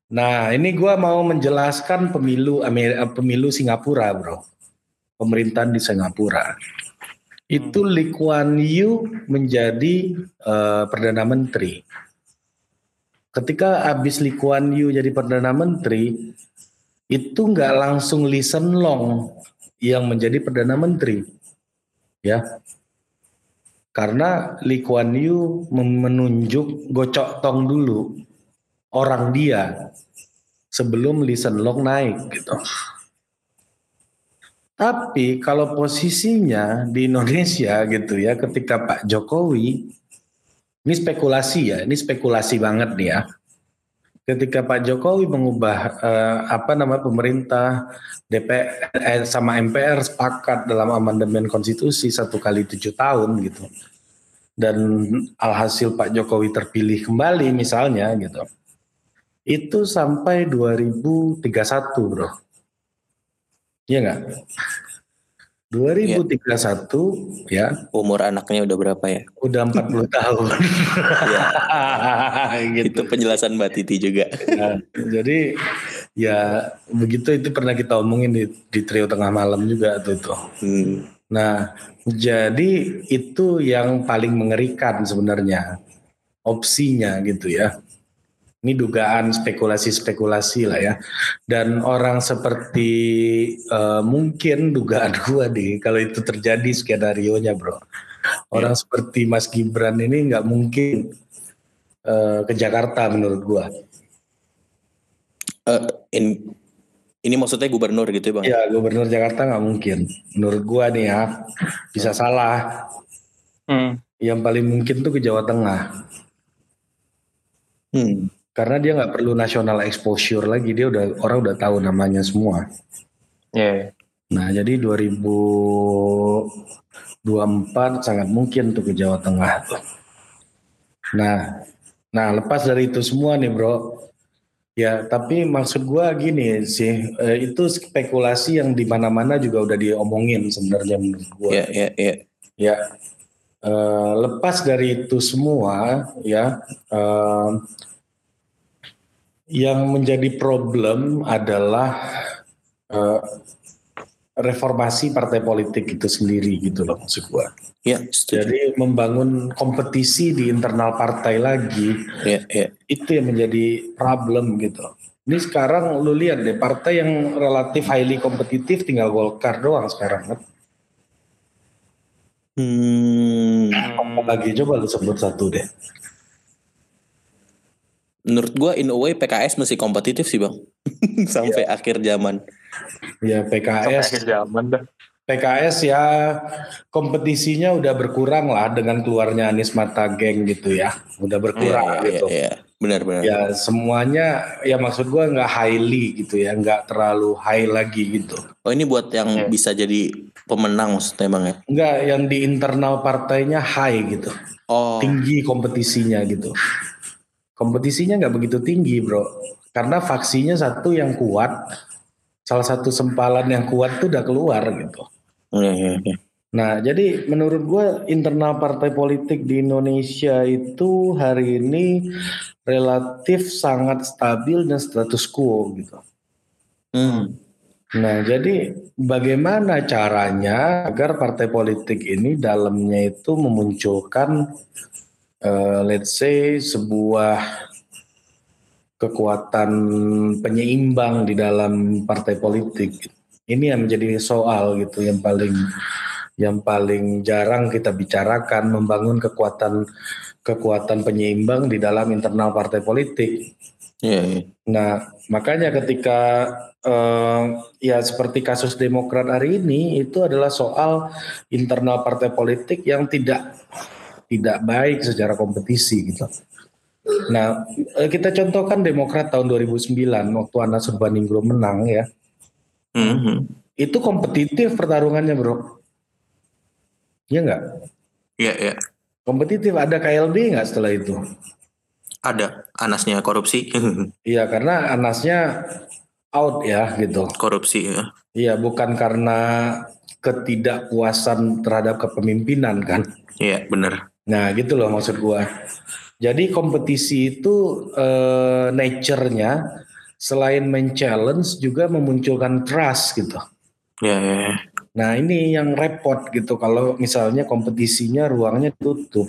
Nah ini gua mau menjelaskan pemilu Amer- eh, pemilu Singapura, bro. Pemerintahan di Singapura itu Lee Kuan Yew menjadi eh, perdana menteri. Ketika habis Lee Kuan Yew jadi perdana menteri, itu nggak langsung Lee Hsien Loong yang menjadi perdana menteri, ya. Karena Lee Kuan Yew menunjuk Gocok Tong dulu orang dia sebelum Lee Hsien Loong naik gitu. Tapi kalau posisinya di Indonesia gitu ya ketika Pak Jokowi ini spekulasi ya, ini spekulasi banget nih ya. Ketika Pak Jokowi mengubah eh, apa nama pemerintah DPR eh, sama MPR sepakat dalam amandemen konstitusi satu kali tujuh tahun gitu, dan alhasil Pak Jokowi terpilih kembali misalnya gitu, itu sampai 2031 bro, iya nggak? 2031 ya Umur anaknya udah berapa ya? udah 40 tahun. Iya. gitu. Itu penjelasan Mbak Titi juga. Nah, jadi ya begitu itu pernah kita omongin di, di trio tengah malam juga tuh itu. Hmm. Nah, jadi itu yang paling mengerikan sebenarnya opsinya gitu ya. Ini dugaan spekulasi-spekulasi lah ya. Dan orang seperti eh, mungkin dugaan gua nih kalau itu terjadi skenario nya bro. Orang seperti Mas Gibran ini nggak mungkin eh, ke Jakarta menurut gua. Eh, in- ini maksudnya gubernur gitu ya bang? Ya gubernur Jakarta nggak mungkin. Menurut gua nih ya bisa salah. Hmm. Yang paling mungkin tuh ke Jawa Tengah. Hmm. Karena dia nggak perlu national exposure lagi, dia udah orang udah tahu namanya semua. Ya. Nah jadi 2024 sangat mungkin tuh ke Jawa Tengah tuh. Nah, nah lepas dari itu semua nih bro, ya tapi maksud gua gini sih, eh, itu spekulasi yang di mana-mana juga udah diomongin sebenarnya menurut gua. Ya, ya, ya. Ya, eh, lepas dari itu semua, ya, eh, yang menjadi problem adalah eh, reformasi partai politik itu sendiri gitu loh maksud gua. Ya, setuju. Jadi membangun kompetisi di internal partai lagi Ya, ya. itu yang menjadi problem gitu. Ini sekarang lu lihat deh partai yang relatif highly kompetitif tinggal Golkar doang sekarang kan. Hmm. Lagi coba lu sebut satu deh. Menurut gua in a way PKS masih kompetitif sih bang. Sampai akhir zaman. Ya Sampai PKS akhir zaman dah. PKS ya kompetisinya udah berkurang lah dengan keluarnya Anies Mata Geng gitu ya. Udah berkurang Ya, ya, gitu. ya. Benar, benar. Ya semuanya ya maksud gua nggak highly gitu ya, nggak terlalu high lagi gitu. Oh ini buat yang Ya. bisa jadi pemenang maksudnya bang ya? Nggak yang di internal partainya high gitu. Oh, tinggi kompetisinya gitu. Kompetisinya nggak begitu tinggi bro, karena faksinya satu yang kuat, salah satu sempalan yang kuat tuh udah keluar gitu. ya, ya, ya. Nah jadi menurut gue internal partai politik di Indonesia itu hari ini relatif sangat stabil dan status quo gitu. Hmm. Nah, jadi bagaimana caranya agar partai politik ini dalamnya itu memunculkan eh, let's say sebuah kekuatan penyeimbang di dalam partai politik. Ini yang menjadi soal gitu yang paling yang paling jarang kita bicarakan membangun kekuatan kekuatan penyeimbang di dalam internal partai politik. Ya, ya. Nah, makanya ketika eh, ya seperti kasus Demokrat hari ini itu adalah soal internal partai politik yang tidak tidak baik secara kompetisi gitu. Nah, eh, kita contohkan Demokrat tahun 2009 waktu Anas Urbaningrum menang ya. Mhm. itu kompetitif pertarungannya bro. Iya nggak? Iya, iya. Kompetitif ada KLB nggak setelah itu? Ada anasnya korupsi. Iya karena Anasnya out ya gitu. korupsi ya. Iya bukan karena ketidakpuasan terhadap kepemimpinan kan. Iya, bener. Nah gitu loh maksud gua. Jadi kompetisi itu eh, nature-nya selain men-challenge juga memunculkan trust gitu. Iya, iya, iya. Nah ini yang repot gitu kalau misalnya kompetisinya ruangnya tutup.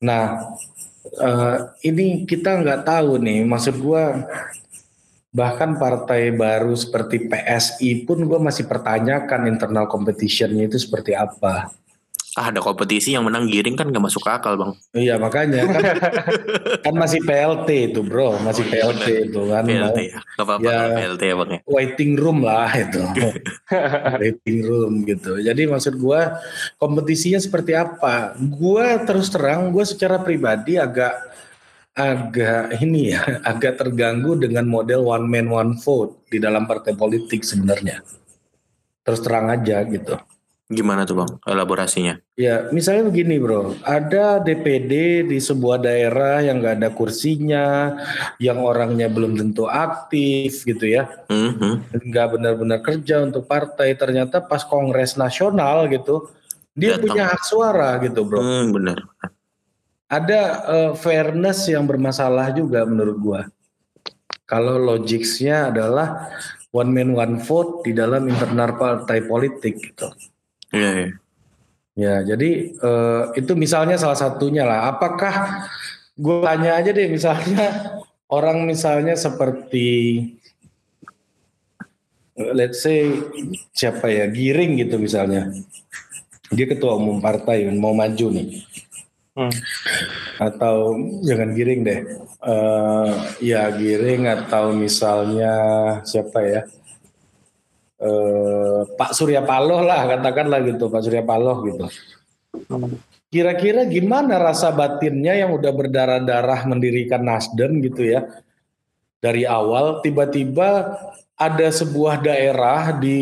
Nah eh, ini kita nggak tahu nih maksud gua bahkan partai baru seperti PSI pun gue masih pertanyakan internal competitionnya itu seperti apa. Ah, ada kompetisi yang menang giring kan gak masuk akal, Bang. Iya makanya kan, kan masih PLT itu bro, masih Oh, iya, PLT itu kan. PLT ya. Gak apa-apa Ya. PLT ya, Bang ya. Waiting room lah itu, waiting room gitu. Jadi maksud gua kompetisinya seperti apa? Gua terus terang, gue secara pribadi agak agak ini ya, agak terganggu dengan model one man one vote di dalam partai politik sebenarnya. Terus terang aja gitu. Gimana tuh, Bang? Elaborasinya. Ya, misalnya begini bro, ada DPD di sebuah daerah yang nggak ada kursinya, yang orangnya belum tentu aktif gitu ya, Mhm. nggak benar-benar kerja untuk partai. Ternyata pas Kongres Nasional gitu, dia Datang. punya hak suara gitu bro. Hmm, bener. Ada eh, fairness yang bermasalah juga menurut gua. Kalau logicsnya adalah one man one vote di dalam internal partai politik gitu. Iya, iya. Ya, jadi eh, itu misalnya salah satunya lah. Apakah gue tanya aja deh, misalnya orang misalnya seperti let's say siapa ya, Giring gitu misalnya. Dia ketua umum partai mau maju nih. Hmm. Atau jangan Giring deh. Eh, ya Giring atau misalnya siapa ya? Eh, Pak Surya Paloh lah katakanlah gitu Pak Surya Paloh gitu. Kira-kira gimana rasa batinnya yang udah berdarah-darah mendirikan Nasdem gitu ya? Dari awal tiba-tiba ada sebuah daerah di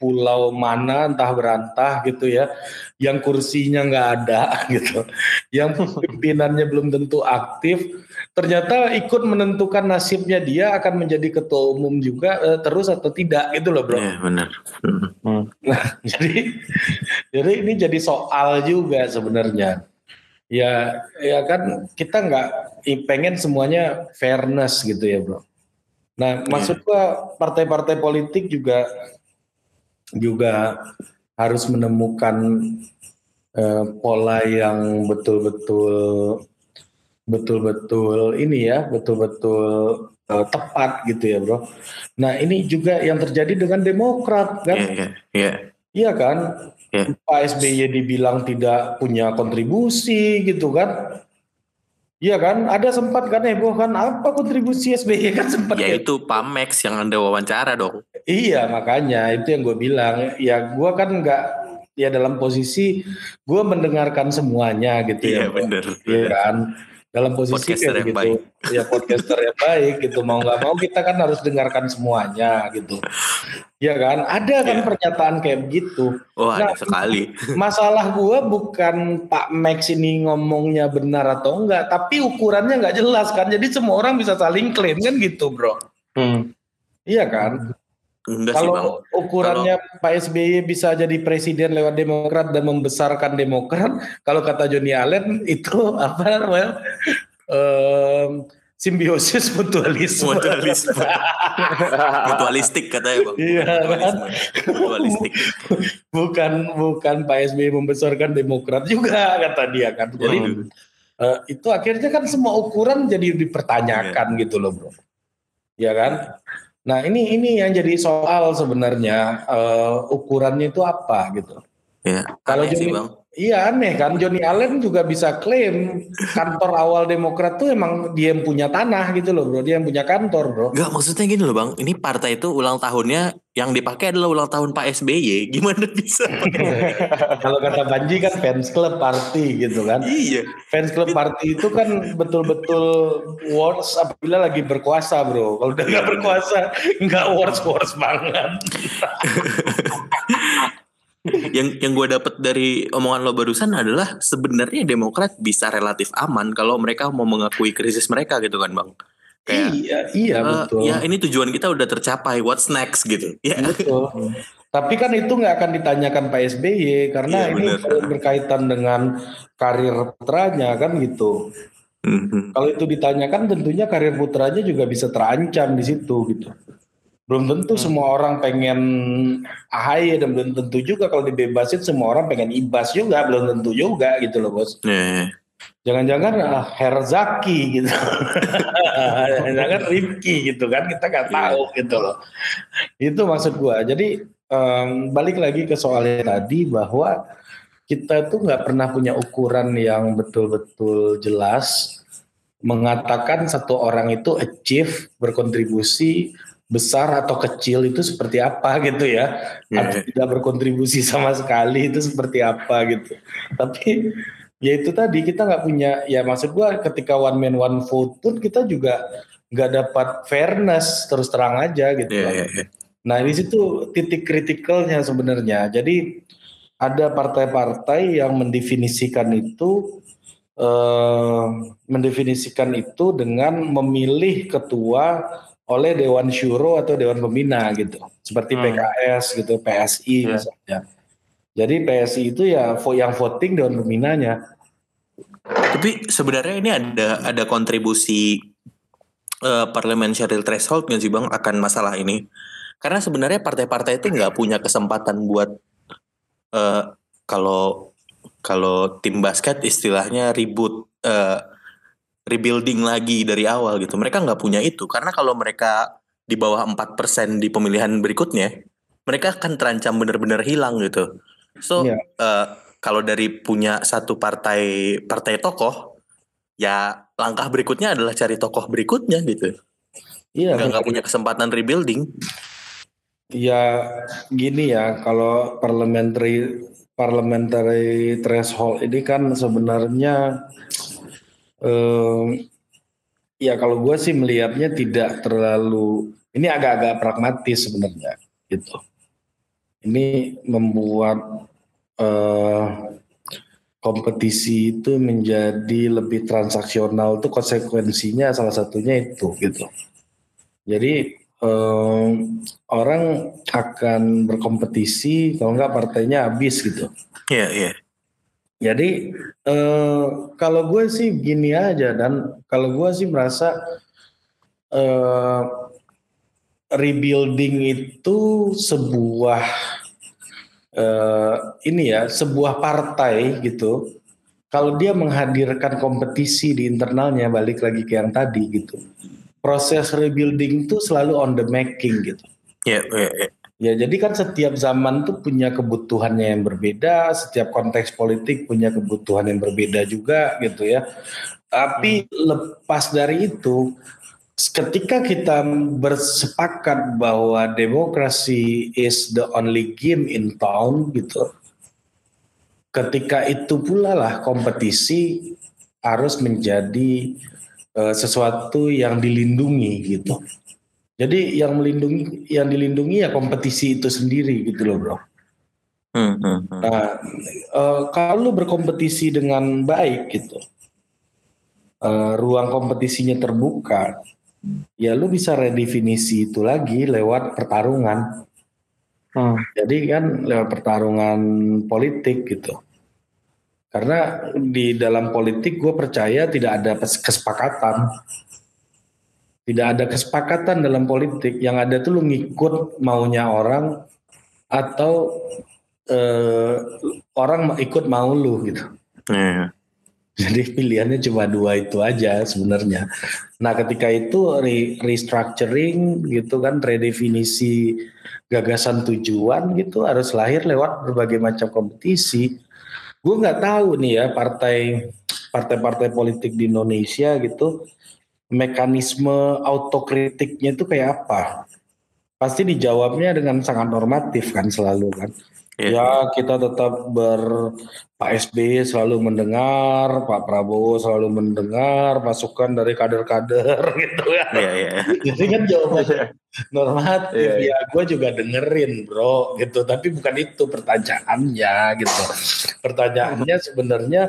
pulau mana entah berantah gitu ya, yang kursinya nggak ada gitu, yang pimpinannya belum tentu aktif, ternyata ikut menentukan nasibnya dia akan menjadi ketua umum juga eh, terus atau tidak gitu loh bro. Iya, bener. Mhm. Hmm. jadi jadi ini jadi soal juga sebenarnya ya ya kan kita nggak pengen semuanya fairness gitu ya bro nah maksud gua partai-partai politik juga juga harus menemukan eh, pola yang betul-betul betul-betul ini ya betul-betul eh, tepat gitu ya bro nah ini juga yang terjadi dengan Demokrat kan Iya, iya, iya. Iya kan? Iya. Pak SBY dibilang tidak punya kontribusi gitu kan? Iya kan? Ada sempat kan heboh kan apa kontribusi SBY kan sempat Ya kayak- itu Pamex yang Anda wawancara dong. Iya makanya itu yang gue bilang. Ya gue kan nggak ya dalam posisi gue mendengarkan semuanya gitu Iya, ya. Bro. bener. Iya kan? Dalam posisi Podcaster kayak yang gitu. baik. Ya podcaster yang baik gitu. Mau nggak mau kita kan harus dengarkan semuanya gitu. Iya kan? Ada kan Iya. pernyataan kayak begitu. Oh, ada Nah, sekali. masalah gua bukan Pak Max ini ngomongnya benar atau enggak, tapi ukurannya nggak jelas kan. Jadi semua orang bisa saling klaim kan gitu, bro. Hmm. Iya kan? Enggak sih, Bang. Kalau ukurannya Pak SBY bisa jadi presiden lewat Demokrat dan membesarkan Demokrat, kalau kata Joni Allen itu apa namanya? Em, simbiosis mutualisme. Mutualisme. Mutualistik katanya, Bang. Iya, kan? Mutualistik. bukan bukan Pak SBY membesarkan Demokrat juga kata dia kan. Jadi Waduh. Eh, itu akhirnya kan semua ukuran jadi dipertanyakan gitu loh bro ya kan nah ini ini yang jadi soal sebenarnya eh, ukurannya itu apa gitu Ya, Kalau Joni- Bang. Iya aneh kan Johnny Allen juga bisa klaim kantor awal Demokrat tuh emang dia yang punya tanah gitu loh bro, dia yang punya kantor bro. Enggak maksudnya gini loh bang, ini partai itu ulang tahunnya yang dipakai adalah ulang tahun Pak SBY, gimana bisa? Kalau kata Banji kan fans club party gitu kan. iya. Fans club party itu kan betul-betul wars apabila lagi berkuasa bro. Kalau udah nggak berkuasa nggak wars wars banget. yang yang gue dapat dari omongan lo barusan adalah sebenarnya Demokrat bisa relatif aman kalau mereka mau mengakui krisis mereka gitu kan bang. Kayak, iya iya uh, betul. Ya ini tujuan kita udah tercapai. What's next gitu? Ya. Betul. Tapi kan itu nggak akan ditanyakan Pak SBY karena ya, ini bener. berkaitan dengan karir putranya kan gitu. Mm-hmm. Kalau itu ditanyakan tentunya karir putranya juga bisa terancam di situ gitu belum tentu hmm. semua orang pengen AHY dan belum tentu juga kalau dibebasin semua orang pengen Ibas juga belum tentu juga gitu loh bos. Yeah. Jangan-jangan uh, Herzaki gitu, jangan Rifki gitu kan kita nggak iya. tahu gitu loh. Itu maksud gua. Jadi um, balik lagi ke soalnya tadi bahwa kita itu nggak pernah punya ukuran yang betul-betul jelas mengatakan satu orang itu achieve berkontribusi besar atau kecil itu seperti apa gitu ya yeah. atau tidak berkontribusi sama sekali itu seperti apa gitu tapi ya itu tadi kita nggak punya ya maksud gua ketika one man one vote pun kita juga nggak dapat fairness terus terang aja gitu yeah, yeah, yeah. nah di situ titik kritikalnya sebenarnya jadi ada partai-partai yang mendefinisikan itu eh, mendefinisikan itu dengan memilih ketua oleh Dewan Syuro atau Dewan Pembina gitu. Seperti hmm. PKS gitu, PSI yeah. misalnya. Jadi PSI itu ya yang voting Dewan Pembinanya. Tapi sebenarnya ini ada ada kontribusi uh, parliamentary threshold nggak sih bang akan masalah ini? Karena sebenarnya partai-partai itu nggak punya kesempatan buat uh, kalau kalau tim basket istilahnya ribut uh, rebuilding lagi dari awal gitu. Mereka nggak punya itu karena kalau mereka di bawah 4% di pemilihan berikutnya, mereka akan terancam benar-benar hilang gitu. So yeah. Iya. uh, kalau dari punya satu partai partai tokoh, ya langkah berikutnya adalah cari tokoh berikutnya gitu. Iya. Yeah, nggak punya kesempatan rebuilding. Ya gini ya kalau parliamentary parliamentary threshold ini kan sebenarnya um, ya kalau gue sih melihatnya tidak terlalu ini agak-agak pragmatis sebenarnya gitu. Ini membuat uh, kompetisi itu menjadi lebih transaksional itu konsekuensinya salah satunya itu gitu. Jadi um, orang akan berkompetisi kalau nggak partainya habis gitu. Iya yeah, iya. Yeah. Jadi eh, kalau gue sih gini aja dan kalau gue sih merasa eh, rebuilding itu sebuah eh, ini ya sebuah partai gitu. Kalau dia menghadirkan kompetisi di internalnya balik lagi ke yang tadi gitu. Proses rebuilding itu selalu on the making gitu. Ya, yeah, yeah, yeah. Ya, jadi kan setiap zaman tuh punya kebutuhannya yang berbeda, setiap konteks politik punya kebutuhan yang berbeda juga gitu ya. Tapi hmm. lepas dari itu, ketika kita bersepakat bahwa demokrasi is the only game in town gitu, ketika itu pula lah kompetisi harus menjadi uh, sesuatu yang dilindungi gitu. Jadi yang melindungi, yang dilindungi ya kompetisi itu sendiri gitu loh bro. Hmm, hmm, hmm. Nah, uh, kalau berkompetisi dengan baik gitu, uh, ruang kompetisinya terbuka, ya lu bisa redefinisi itu lagi lewat pertarungan. Hmm. Jadi kan lewat pertarungan politik gitu. Karena di dalam politik gue percaya tidak ada kesepakatan tidak ada kesepakatan dalam politik. Yang ada tuh lu ngikut maunya orang atau eh, orang ikut mau lu gitu. Hmm. jadi pilihannya cuma dua itu aja sebenarnya. Nah ketika itu re restructuring gitu kan redefinisi gagasan tujuan gitu harus lahir lewat berbagai macam kompetisi. Gue nggak tahu nih ya partai partai-partai politik di Indonesia gitu mekanisme autokritiknya itu kayak apa? Pasti dijawabnya dengan sangat normatif kan selalu kan. Yeah. Ya kita tetap ber Pak SBY selalu mendengar, Pak Prabowo selalu mendengar masukan dari kader-kader gitu ya. Iya iya. Jadi kan jawabannya normatif yeah, yeah. ya. Gue juga dengerin bro gitu. Tapi bukan itu pertanyaannya gitu. Pertanyaannya sebenarnya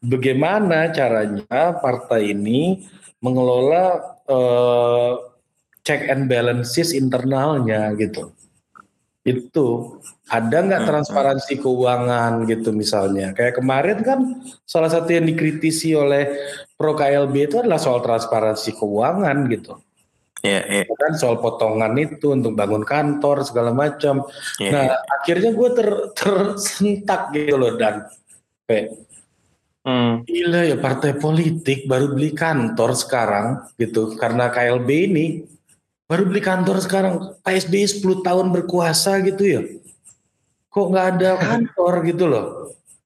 bagaimana caranya partai ini mengelola uh, check and balances internalnya gitu itu ada nggak hmm, transparansi keuangan gitu misalnya kayak kemarin kan salah satu yang dikritisi oleh pro KLB itu adalah soal transparansi keuangan gitu yeah, yeah. kan soal potongan itu untuk bangun kantor segala macam. Yeah, nah yeah. akhirnya gue ter, tersentak gitu loh dan kayak hmm. gila ya partai politik baru beli kantor sekarang gitu karena KLB ini Baru beli kantor sekarang. Pak SBY 10 tahun berkuasa gitu ya. Kok nggak ada kantor gitu loh.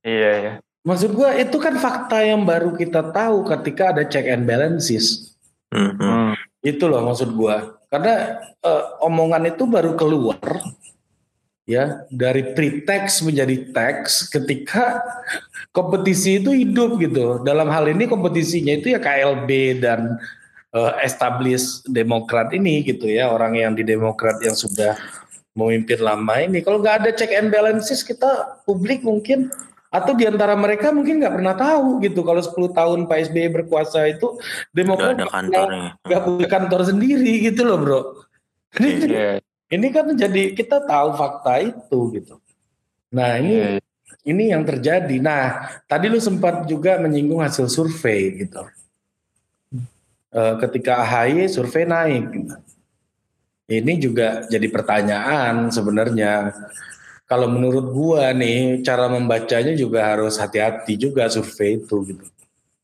Iya, iya. Maksud gua itu kan fakta yang baru kita tahu ketika ada check and balances. Mm-hmm. Itu loh maksud gua. Karena uh, omongan itu baru keluar ya dari pretext menjadi teks ketika kompetisi itu hidup gitu. Dalam hal ini kompetisinya itu ya KLB dan uh, establish Demokrat ini gitu ya orang yang di Demokrat yang sudah memimpin lama ini kalau nggak ada check and balances kita publik mungkin atau di antara mereka mungkin nggak pernah tahu gitu kalau 10 tahun Pak SBY berkuasa itu Demokrat nggak punya kantor sendiri gitu loh bro. Ini, yeah. Ini kan jadi kita tahu fakta itu gitu. Nah ini yeah. ini yang terjadi. Nah tadi lu sempat juga menyinggung hasil survei gitu uh, ketika AHY survei naik. Ini juga jadi pertanyaan sebenarnya. Kalau menurut gua nih cara membacanya juga harus hati-hati juga survei itu gitu.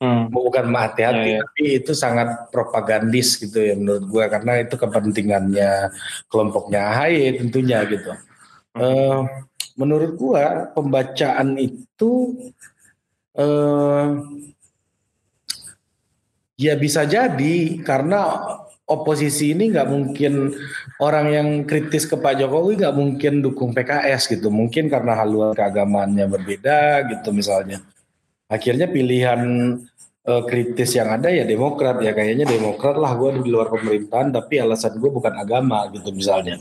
Hmm. Bukan hati-hati, yeah, yeah. tapi itu sangat propagandis gitu ya menurut gua karena itu kepentingannya kelompoknya AHY tentunya gitu. Hmm. Uh, menurut gua pembacaan itu uh, Ya bisa jadi karena oposisi ini nggak mungkin orang yang kritis ke Pak Jokowi nggak mungkin dukung PKS gitu. Mungkin karena haluan keagamaannya berbeda gitu misalnya. Akhirnya pilihan uh, kritis yang ada ya Demokrat ya kayaknya Demokrat lah gue di luar pemerintahan tapi alasan gue bukan agama gitu misalnya.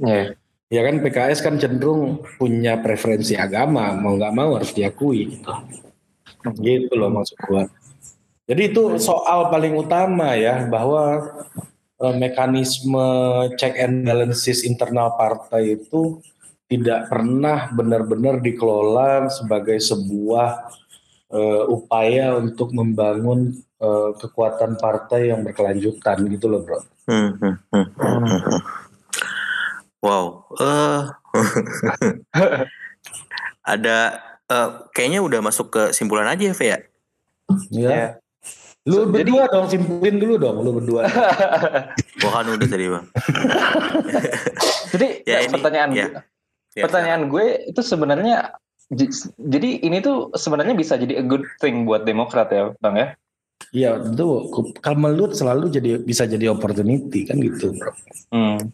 Yeah. Ya kan PKS kan cenderung punya preferensi agama mau nggak mau harus diakui gitu. Gitu loh maksud gue. Jadi itu soal paling utama ya bahwa uh, mekanisme check and balances internal partai itu tidak pernah benar-benar dikelola sebagai sebuah uh, upaya untuk membangun uh, kekuatan partai yang berkelanjutan gitu loh bro. Hmm, hmm, hmm, hmm. Wow, uh, ada uh, kayaknya udah masuk ke simpulan aja ya, Ya. ya. Lu so, berdua jadi, dong, simpulin dulu dong, lu berdua. Gua kan udah tadi bang. jadi ya, ini, pertanyaan ya. gue, ya, pertanyaan ya. gue itu sebenarnya jadi ini tuh sebenarnya bisa jadi a good thing buat Demokrat ya, bang ya? Iya, itu kalau menurut selalu jadi bisa jadi opportunity kan gitu, bro. Hmm.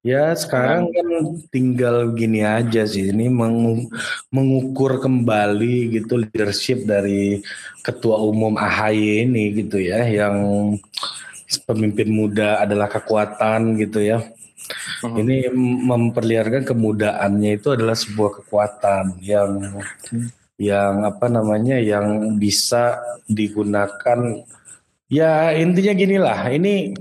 Ya sekarang kan tinggal gini aja sih ini mengukur kembali gitu leadership dari ketua umum AHY ini gitu ya yang pemimpin muda adalah kekuatan gitu ya. Ini memperlihatkan kemudaannya itu adalah sebuah kekuatan yang yang apa namanya yang bisa digunakan ya intinya gini lah ini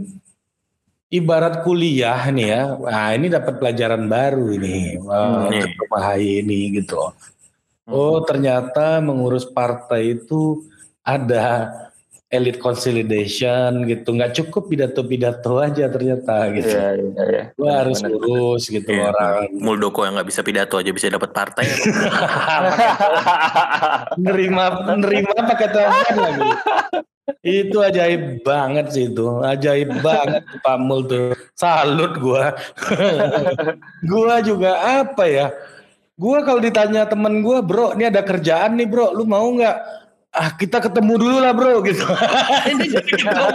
ibarat kuliah nih ya. Nah, ini dapat pelajaran baru ini hmm. uh, ini gitu. Hmm. Oh, ternyata mengurus partai itu ada elite consolidation gitu. Nggak cukup pidato-pidato aja ternyata gitu. Iya, iya, iya. Gua harus bener, urus gitu iya. orang. Muldoko yang nggak bisa pidato aja bisa dapat partai. nerima nerima pakai telepon lagi. itu ajaib banget sih itu ajaib banget Pak Mul tuh salut gua gua juga apa ya Gua kalau ditanya temen gua, bro, ini ada kerjaan nih bro, lu mau nggak? Ah kita ketemu dulu lah bro gitu. Ini jadi ketua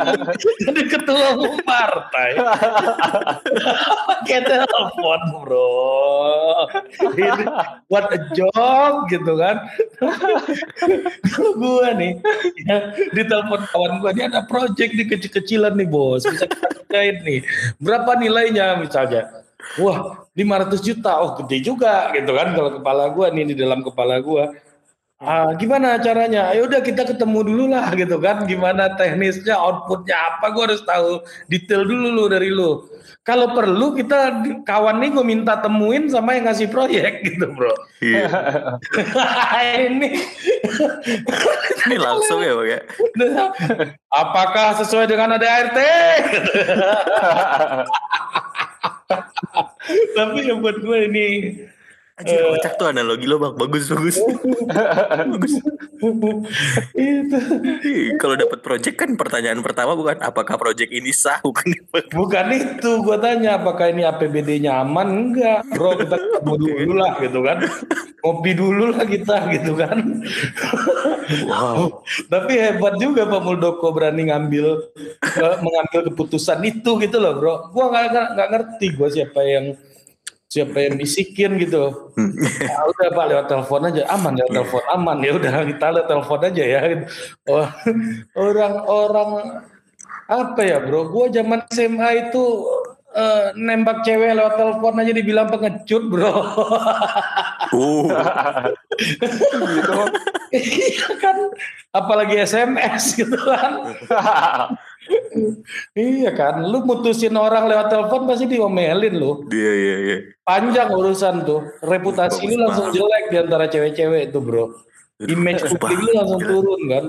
jadi ketua umum partai. Pakai telepon bro. Ini what a job gitu kan. Kalau gue nih ya, di telepon kawan gue ini ada project di kecil-kecilan nih bos. Bisa kita nih. Berapa nilainya misalnya? Wah 500 juta. Oh gede juga gitu kan kalau kepala gue nih di dalam kepala gue Ah, gimana caranya? Ayo udah kita ketemu dulu lah gitu kan. Gimana teknisnya, outputnya apa? Gue harus tahu detail dulu lu dari lu. Kalau perlu kita kawan nih gue minta temuin sama yang ngasih proyek gitu bro. Iya. ini ini langsung ya bang ya. Apakah sesuai dengan ADART? Tapi yang buat gue ini Anjir, uh, kocak tuh analogi lo bang, bagus bagus, bagus. itu. Kalau dapat project kan pertanyaan pertama bukan apakah project ini sah, bukan? Bukan itu, gue tanya apakah ini APBD-nya aman enggak, bro kita ketemu dulu lah gitu kan, kopi dulu lah kita gitu kan. Wow. Tapi hebat juga Pak Muldoko berani ngambil mengambil keputusan itu gitu loh, bro. Gue nggak nggak ngerti gue siapa yang siapa yang bisikin gitu. Nah, udah Pak lewat telepon aja aman ya telepon aman ya udah kita lewat telepon aja ya. Oh, orang-orang apa ya bro? Gua zaman SMA itu uh, nembak cewek lewat telepon aja dibilang pengecut bro. Uh. gitu. Iya kan, apalagi SMS gitu kan. iya kan, lu mutusin orang lewat telepon pasti diomelin lu. Iya iya iya. Panjang urusan tuh, reputasi ini langsung jelek di antara cewek-cewek itu bro. Image publik lu langsung turun kan.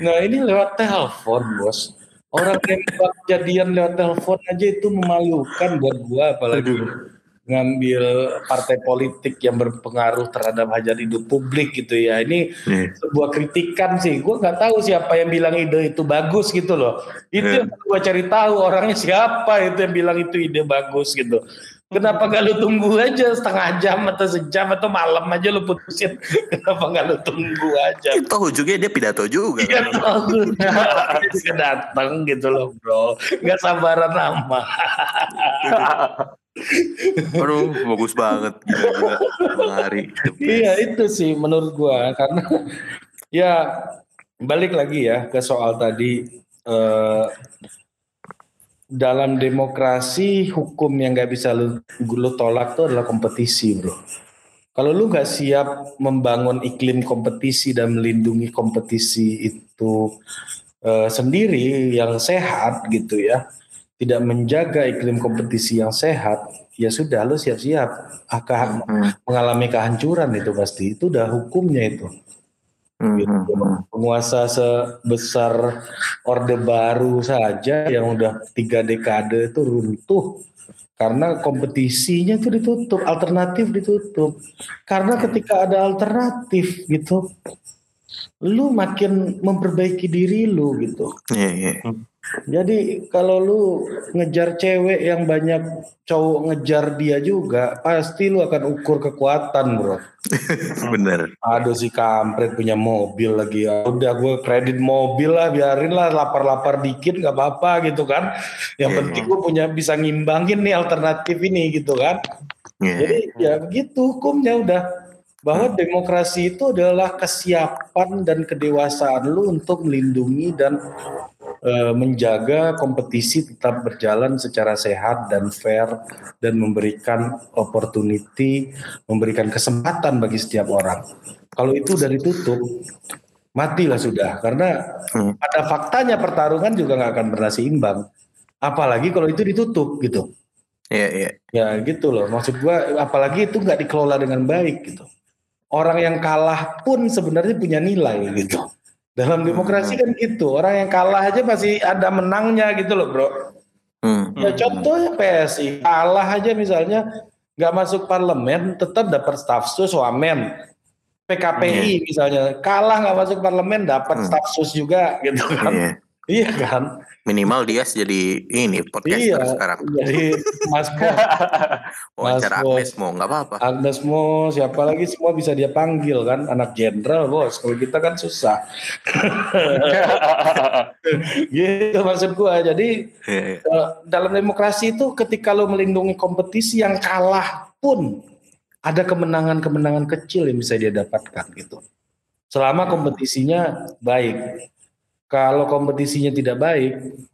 Nah ini lewat telepon bos. Orang yang jadian lewat telepon aja itu memalukan buat gua apalagi. Aduh ngambil partai politik yang berpengaruh terhadap hajat hidup publik gitu ya. Ini yeah. sebuah kritikan sih. Gue nggak tahu siapa yang bilang ide itu bagus gitu loh. Itu yeah. yang gue cari tahu orangnya siapa itu yang bilang itu ide bagus gitu. Kenapa gak lu tunggu aja setengah jam atau sejam atau malam aja lu putusin? Kenapa gak lu tunggu aja? Itu ujungnya dia pidato juga. Iya tahu. Dia datang gitu loh bro. Gak sabaran lama. Aduh, bagus banget gila, Hari. Iya itu sih menurut gua karena ya balik lagi ya ke soal tadi eh, dalam demokrasi hukum yang nggak bisa lu, lu tolak itu adalah kompetisi, bro. Kalau lu nggak siap membangun iklim kompetisi dan melindungi kompetisi itu uh, sendiri yang sehat gitu ya, tidak menjaga iklim kompetisi yang sehat, ya sudah lu siap-siap akan hmm. mengalami kehancuran itu pasti. Itu udah hukumnya itu. Hmm. Gitu. Penguasa sebesar Orde Baru saja yang udah tiga dekade itu runtuh karena kompetisinya itu ditutup, alternatif ditutup. Karena ketika ada alternatif gitu, lu makin memperbaiki diri lu gitu. Iya, yeah, iya. Yeah. Jadi kalau lu ngejar cewek yang banyak cowok ngejar dia juga, pasti lu akan ukur kekuatan, bro. Bener. Aduh si kampret punya mobil lagi ya. Udah gue kredit mobil lah, biarin lah lapar-lapar dikit nggak apa-apa gitu kan. Yang yeah, penting gue punya bisa ngimbangin nih alternatif ini gitu kan. Yeah. Jadi ya begitu hukumnya udah bahwa demokrasi itu adalah kesiapan dan kedewasaan lu untuk melindungi dan menjaga kompetisi tetap berjalan secara sehat dan fair dan memberikan opportunity, memberikan kesempatan bagi setiap orang. Kalau itu dari tutup, matilah sudah karena hmm. pada faktanya pertarungan juga nggak akan pernah seimbang. Apalagi kalau itu ditutup gitu. Iya, iya. Ya gitu loh. Maksud gua apalagi itu nggak dikelola dengan baik gitu orang yang kalah pun sebenarnya punya nilai gitu. Dalam demokrasi kan gitu, orang yang kalah aja masih ada menangnya gitu loh bro. Hmm. Ya contohnya PSI kalah aja misalnya nggak masuk parlemen tetap dapat stafsus wamen. PKPI hmm. misalnya kalah nggak masuk parlemen dapat hmm. stafsus juga gitu kan. Yeah. Iya kan? Minimal dia jadi ini podcaster Iya. sekarang. Jadi Mas Mo, Wawancara Mas. Agnes mau nggak apa-apa. Agnes Mo, siapa lagi semua bisa dia panggil kan? Anak jenderal bos. Kalau kita kan susah. gitu maksud gua. Jadi Iya, iya. eh, dalam demokrasi itu ketika lo melindungi kompetisi yang kalah pun ada kemenangan-kemenangan kecil yang bisa dia dapatkan gitu. Selama kompetisinya baik. Kalau kompetisinya tidak baik,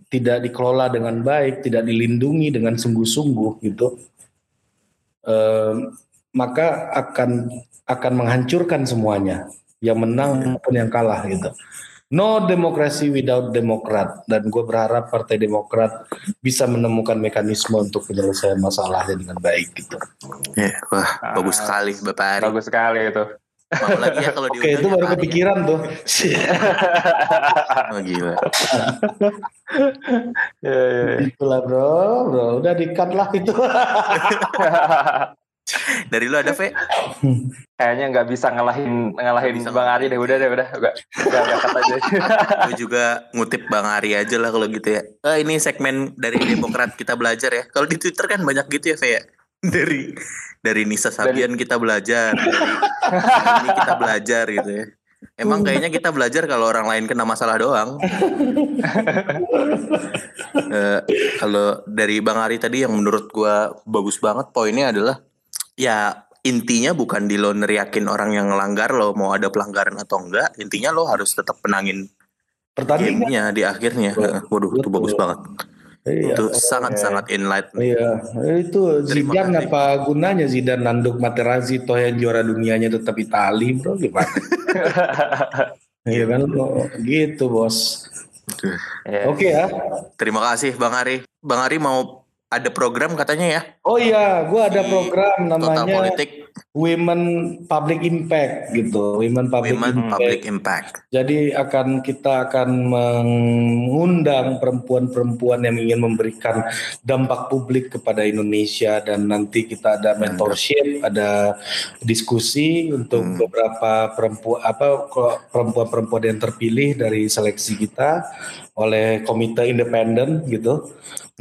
tidak dikelola dengan baik, tidak dilindungi dengan sungguh-sungguh gitu, eh, maka akan akan menghancurkan semuanya, yang menang maupun yang kalah gitu. No democracy without Demokrat dan gue berharap Partai Demokrat bisa menemukan mekanisme untuk penyelesaian masalahnya dengan baik gitu. Iya, Wah, bagus sekali Bapak Ari. Bagus sekali itu. Mau lagi ya kalau Oke diundang itu ya, baru Ari ya. kepikiran tuh. Oh, gila. Ya, ya, ya. Itulah bro, bro udah dikat lah itu. Dari lu ada Ve? Kayaknya nggak bisa ngalahin ngalahin Bisa Bang Ari deh. Udah deh, udah. Udah, udah, udah kata aja. Gue juga ngutip Bang Ari aja lah kalau gitu ya. Eh, ini segmen dari Demokrat kita belajar ya. Kalau di Twitter kan banyak gitu ya ya. Dari dari Nisa Sabian kita belajar. Dari ini kita belajar gitu ya. Emang kayaknya kita belajar kalau orang lain kena masalah doang. Eh, kalau dari Bang Ari tadi yang menurut gua bagus banget poinnya adalah ya intinya bukan di lo neriakin orang yang ngelanggar lo mau ada pelanggaran atau enggak intinya lo harus tetap penangin Pertandingan. gamenya di akhirnya waduh itu bagus banget Iya. itu sangat sangat enlightened Iya, itu Terima Zidane kasih. apa gunanya Zidane nanduk Materazzi toh yang juara dunianya tetap Itali bro gimana? Iya kan lo gitu bos. Ya. Oke ya. terima kasih Bang Ari Bang Ari mau ada program katanya ya Oh iya, gua ada program total namanya politik Women Public Impact gitu. Women Public women Impact. public impact Jadi akan kita akan mengundang perempuan-perempuan yang ingin memberikan dampak publik kepada Indonesia dan nanti kita ada mentorship, ada diskusi untuk Hmm. beberapa perempuan apa perempuan-perempuan yang terpilih dari seleksi kita oleh komite independen gitu.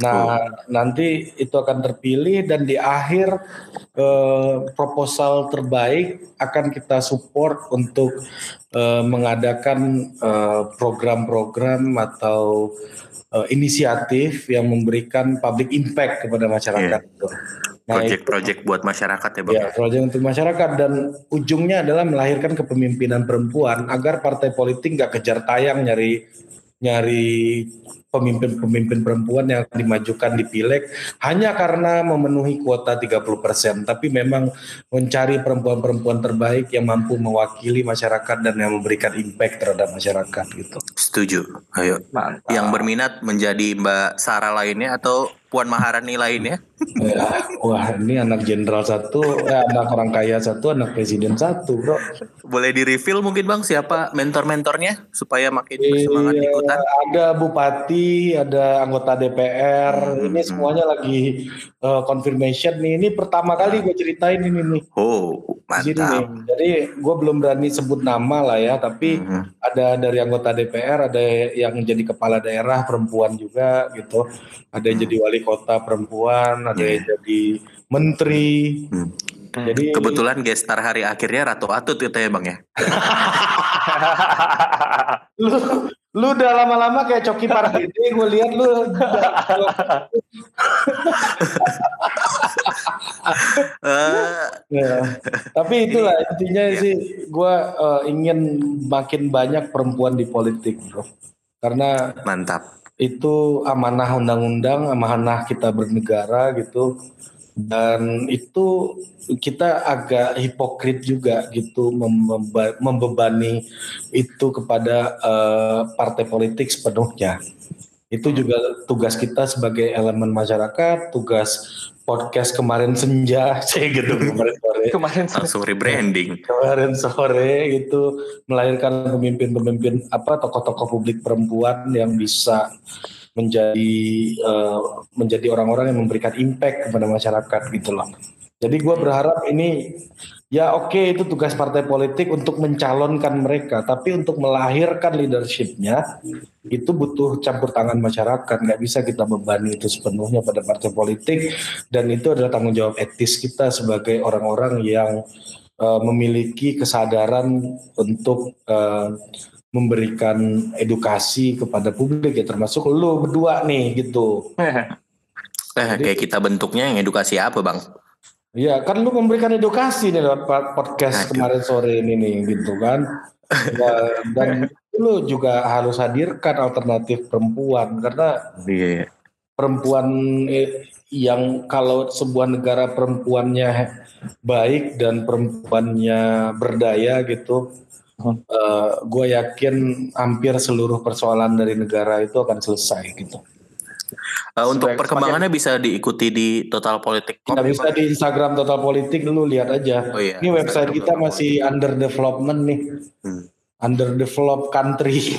Nah, nanti itu akan terpilih dan di akhir eh, proposal terbaik akan kita support untuk eh, mengadakan eh, program-program atau eh, inisiatif yang memberikan public impact kepada masyarakat. Gitu. Nah, project-project buat masyarakat ya Bang Ya, proyek untuk masyarakat dan ujungnya adalah melahirkan kepemimpinan perempuan agar partai politik nggak kejar tayang nyari nyari pemimpin-pemimpin perempuan yang akan dimajukan di pileg hanya karena memenuhi kuota 30%, tapi memang mencari perempuan-perempuan terbaik yang mampu mewakili masyarakat dan yang memberikan impact terhadap masyarakat gitu. setuju ayo Mantap. yang berminat menjadi Mbak Sarah lainnya atau Puan Maharani lainnya Ya, wah ini anak jenderal satu, eh, anak orang kaya satu, anak presiden satu, bro. boleh di reveal mungkin Bang siapa mentor-mentornya supaya makin bersemangat Iya, ikutan Ada bupati, ada anggota DPR. Hmm, Ini hmm. semuanya lagi uh, confirmation nih. Ini pertama kali gue ceritain ini nih. oh Di sini nih. mantap Jadi gue belum berani sebut nama lah ya, tapi Mhm. ada dari anggota DPR, ada yang jadi kepala daerah perempuan juga gitu. Ada yang jadi wali kota perempuan, ada yang jadi menteri. Hmm. Jadi Kebetulan gestar hari akhirnya Ratu Atut gitu ya Bang ya. lu lu udah lama-lama kayak Coki Pardede gue lihat lu Eh, Ya. Tapi itulah intinya sih gue ingin makin banyak perempuan di politik, bro. Karena mantap. Itu amanah undang-undang, amanah kita bernegara gitu. Dan itu kita agak hipokrit juga gitu membebani itu kepada eh, partai politik sepenuhnya. Itu juga tugas kita sebagai elemen masyarakat, tugas podcast kemarin senja, saya gitu kemarin sore Kemarin Langsung rebranding. kemarin sore itu melahirkan pemimpin-pemimpin apa tokoh-tokoh publik perempuan yang bisa menjadi eh, menjadi orang-orang yang memberikan impact kepada masyarakat gitu loh. Jadi gue berharap ini ya oke okay, itu tugas partai politik untuk mencalonkan mereka, tapi untuk melahirkan leadershipnya itu butuh campur tangan masyarakat. Nggak bisa kita bebani itu sepenuhnya pada partai politik dan itu adalah tanggung jawab etis kita sebagai orang-orang yang uh, memiliki kesadaran untuk uh, memberikan edukasi kepada publik ya termasuk lo berdua nih gitu. Eh, Jadi, kayak kita bentuknya yang edukasi apa bang? Iya kan lu memberikan edukasi nih lewat podcast Aduh. kemarin sore ini nih gitu kan. Ya, dan lu juga harus hadirkan alternatif perempuan karena iya. perempuan eh, yang kalau sebuah negara perempuannya baik dan perempuannya berdaya gitu, uh, eh, gue yakin hampir seluruh persoalan dari negara itu akan selesai gitu. Uh, untuk perkembangannya bisa diikuti di Total Politik. Tidak bisa di Instagram Total Politik dulu lihat aja. Oh, iya. Ini website kita masih under development nih. Hmm. Under developed country.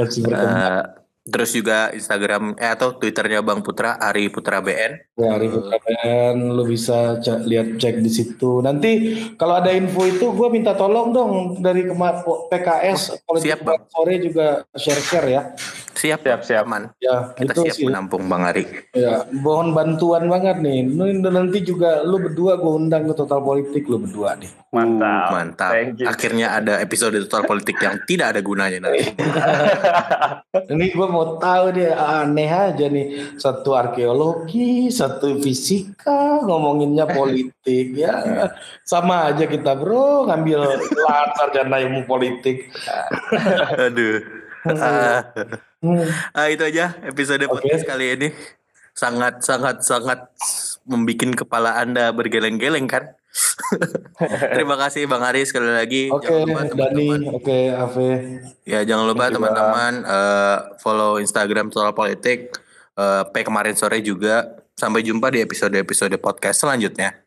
masih berkembang. Uh, Terus juga Instagram eh atau Twitternya Bang Putra Ari Putra BN. Ya Ari Putra BN, lu bisa cek, lihat cek di situ. Nanti kalau ada info itu gue minta tolong dong dari PKS oh, siap bang. sore juga share share ya. Siap siap siap man. Ya kita itu siap sih. menampung Bang Ari. Ya mohon bantuan banget nih. Nanti juga lu berdua gue undang ke Total Politik lu berdua nih. Mantap. Uh, mantap. Akhirnya ada episode Total Politik yang tidak ada gunanya nanti. Ini gue mau tahu dia aneh aja nih satu arkeologi satu fisika ngomonginnya politik ya sama aja kita bro ngambil latar sarjana ilmu politik aduh uh, uh, itu aja episode okay. podcast kali ini sangat sangat sangat membuat kepala anda bergeleng-geleng kan Terima kasih Bang Ari sekali lagi. Oke, okay, Dani. Oke, okay, Ave. Ya, jangan lupa teman-teman uh, follow Instagram Total Politik uh, P kemarin sore juga. Sampai jumpa di episode-episode podcast selanjutnya.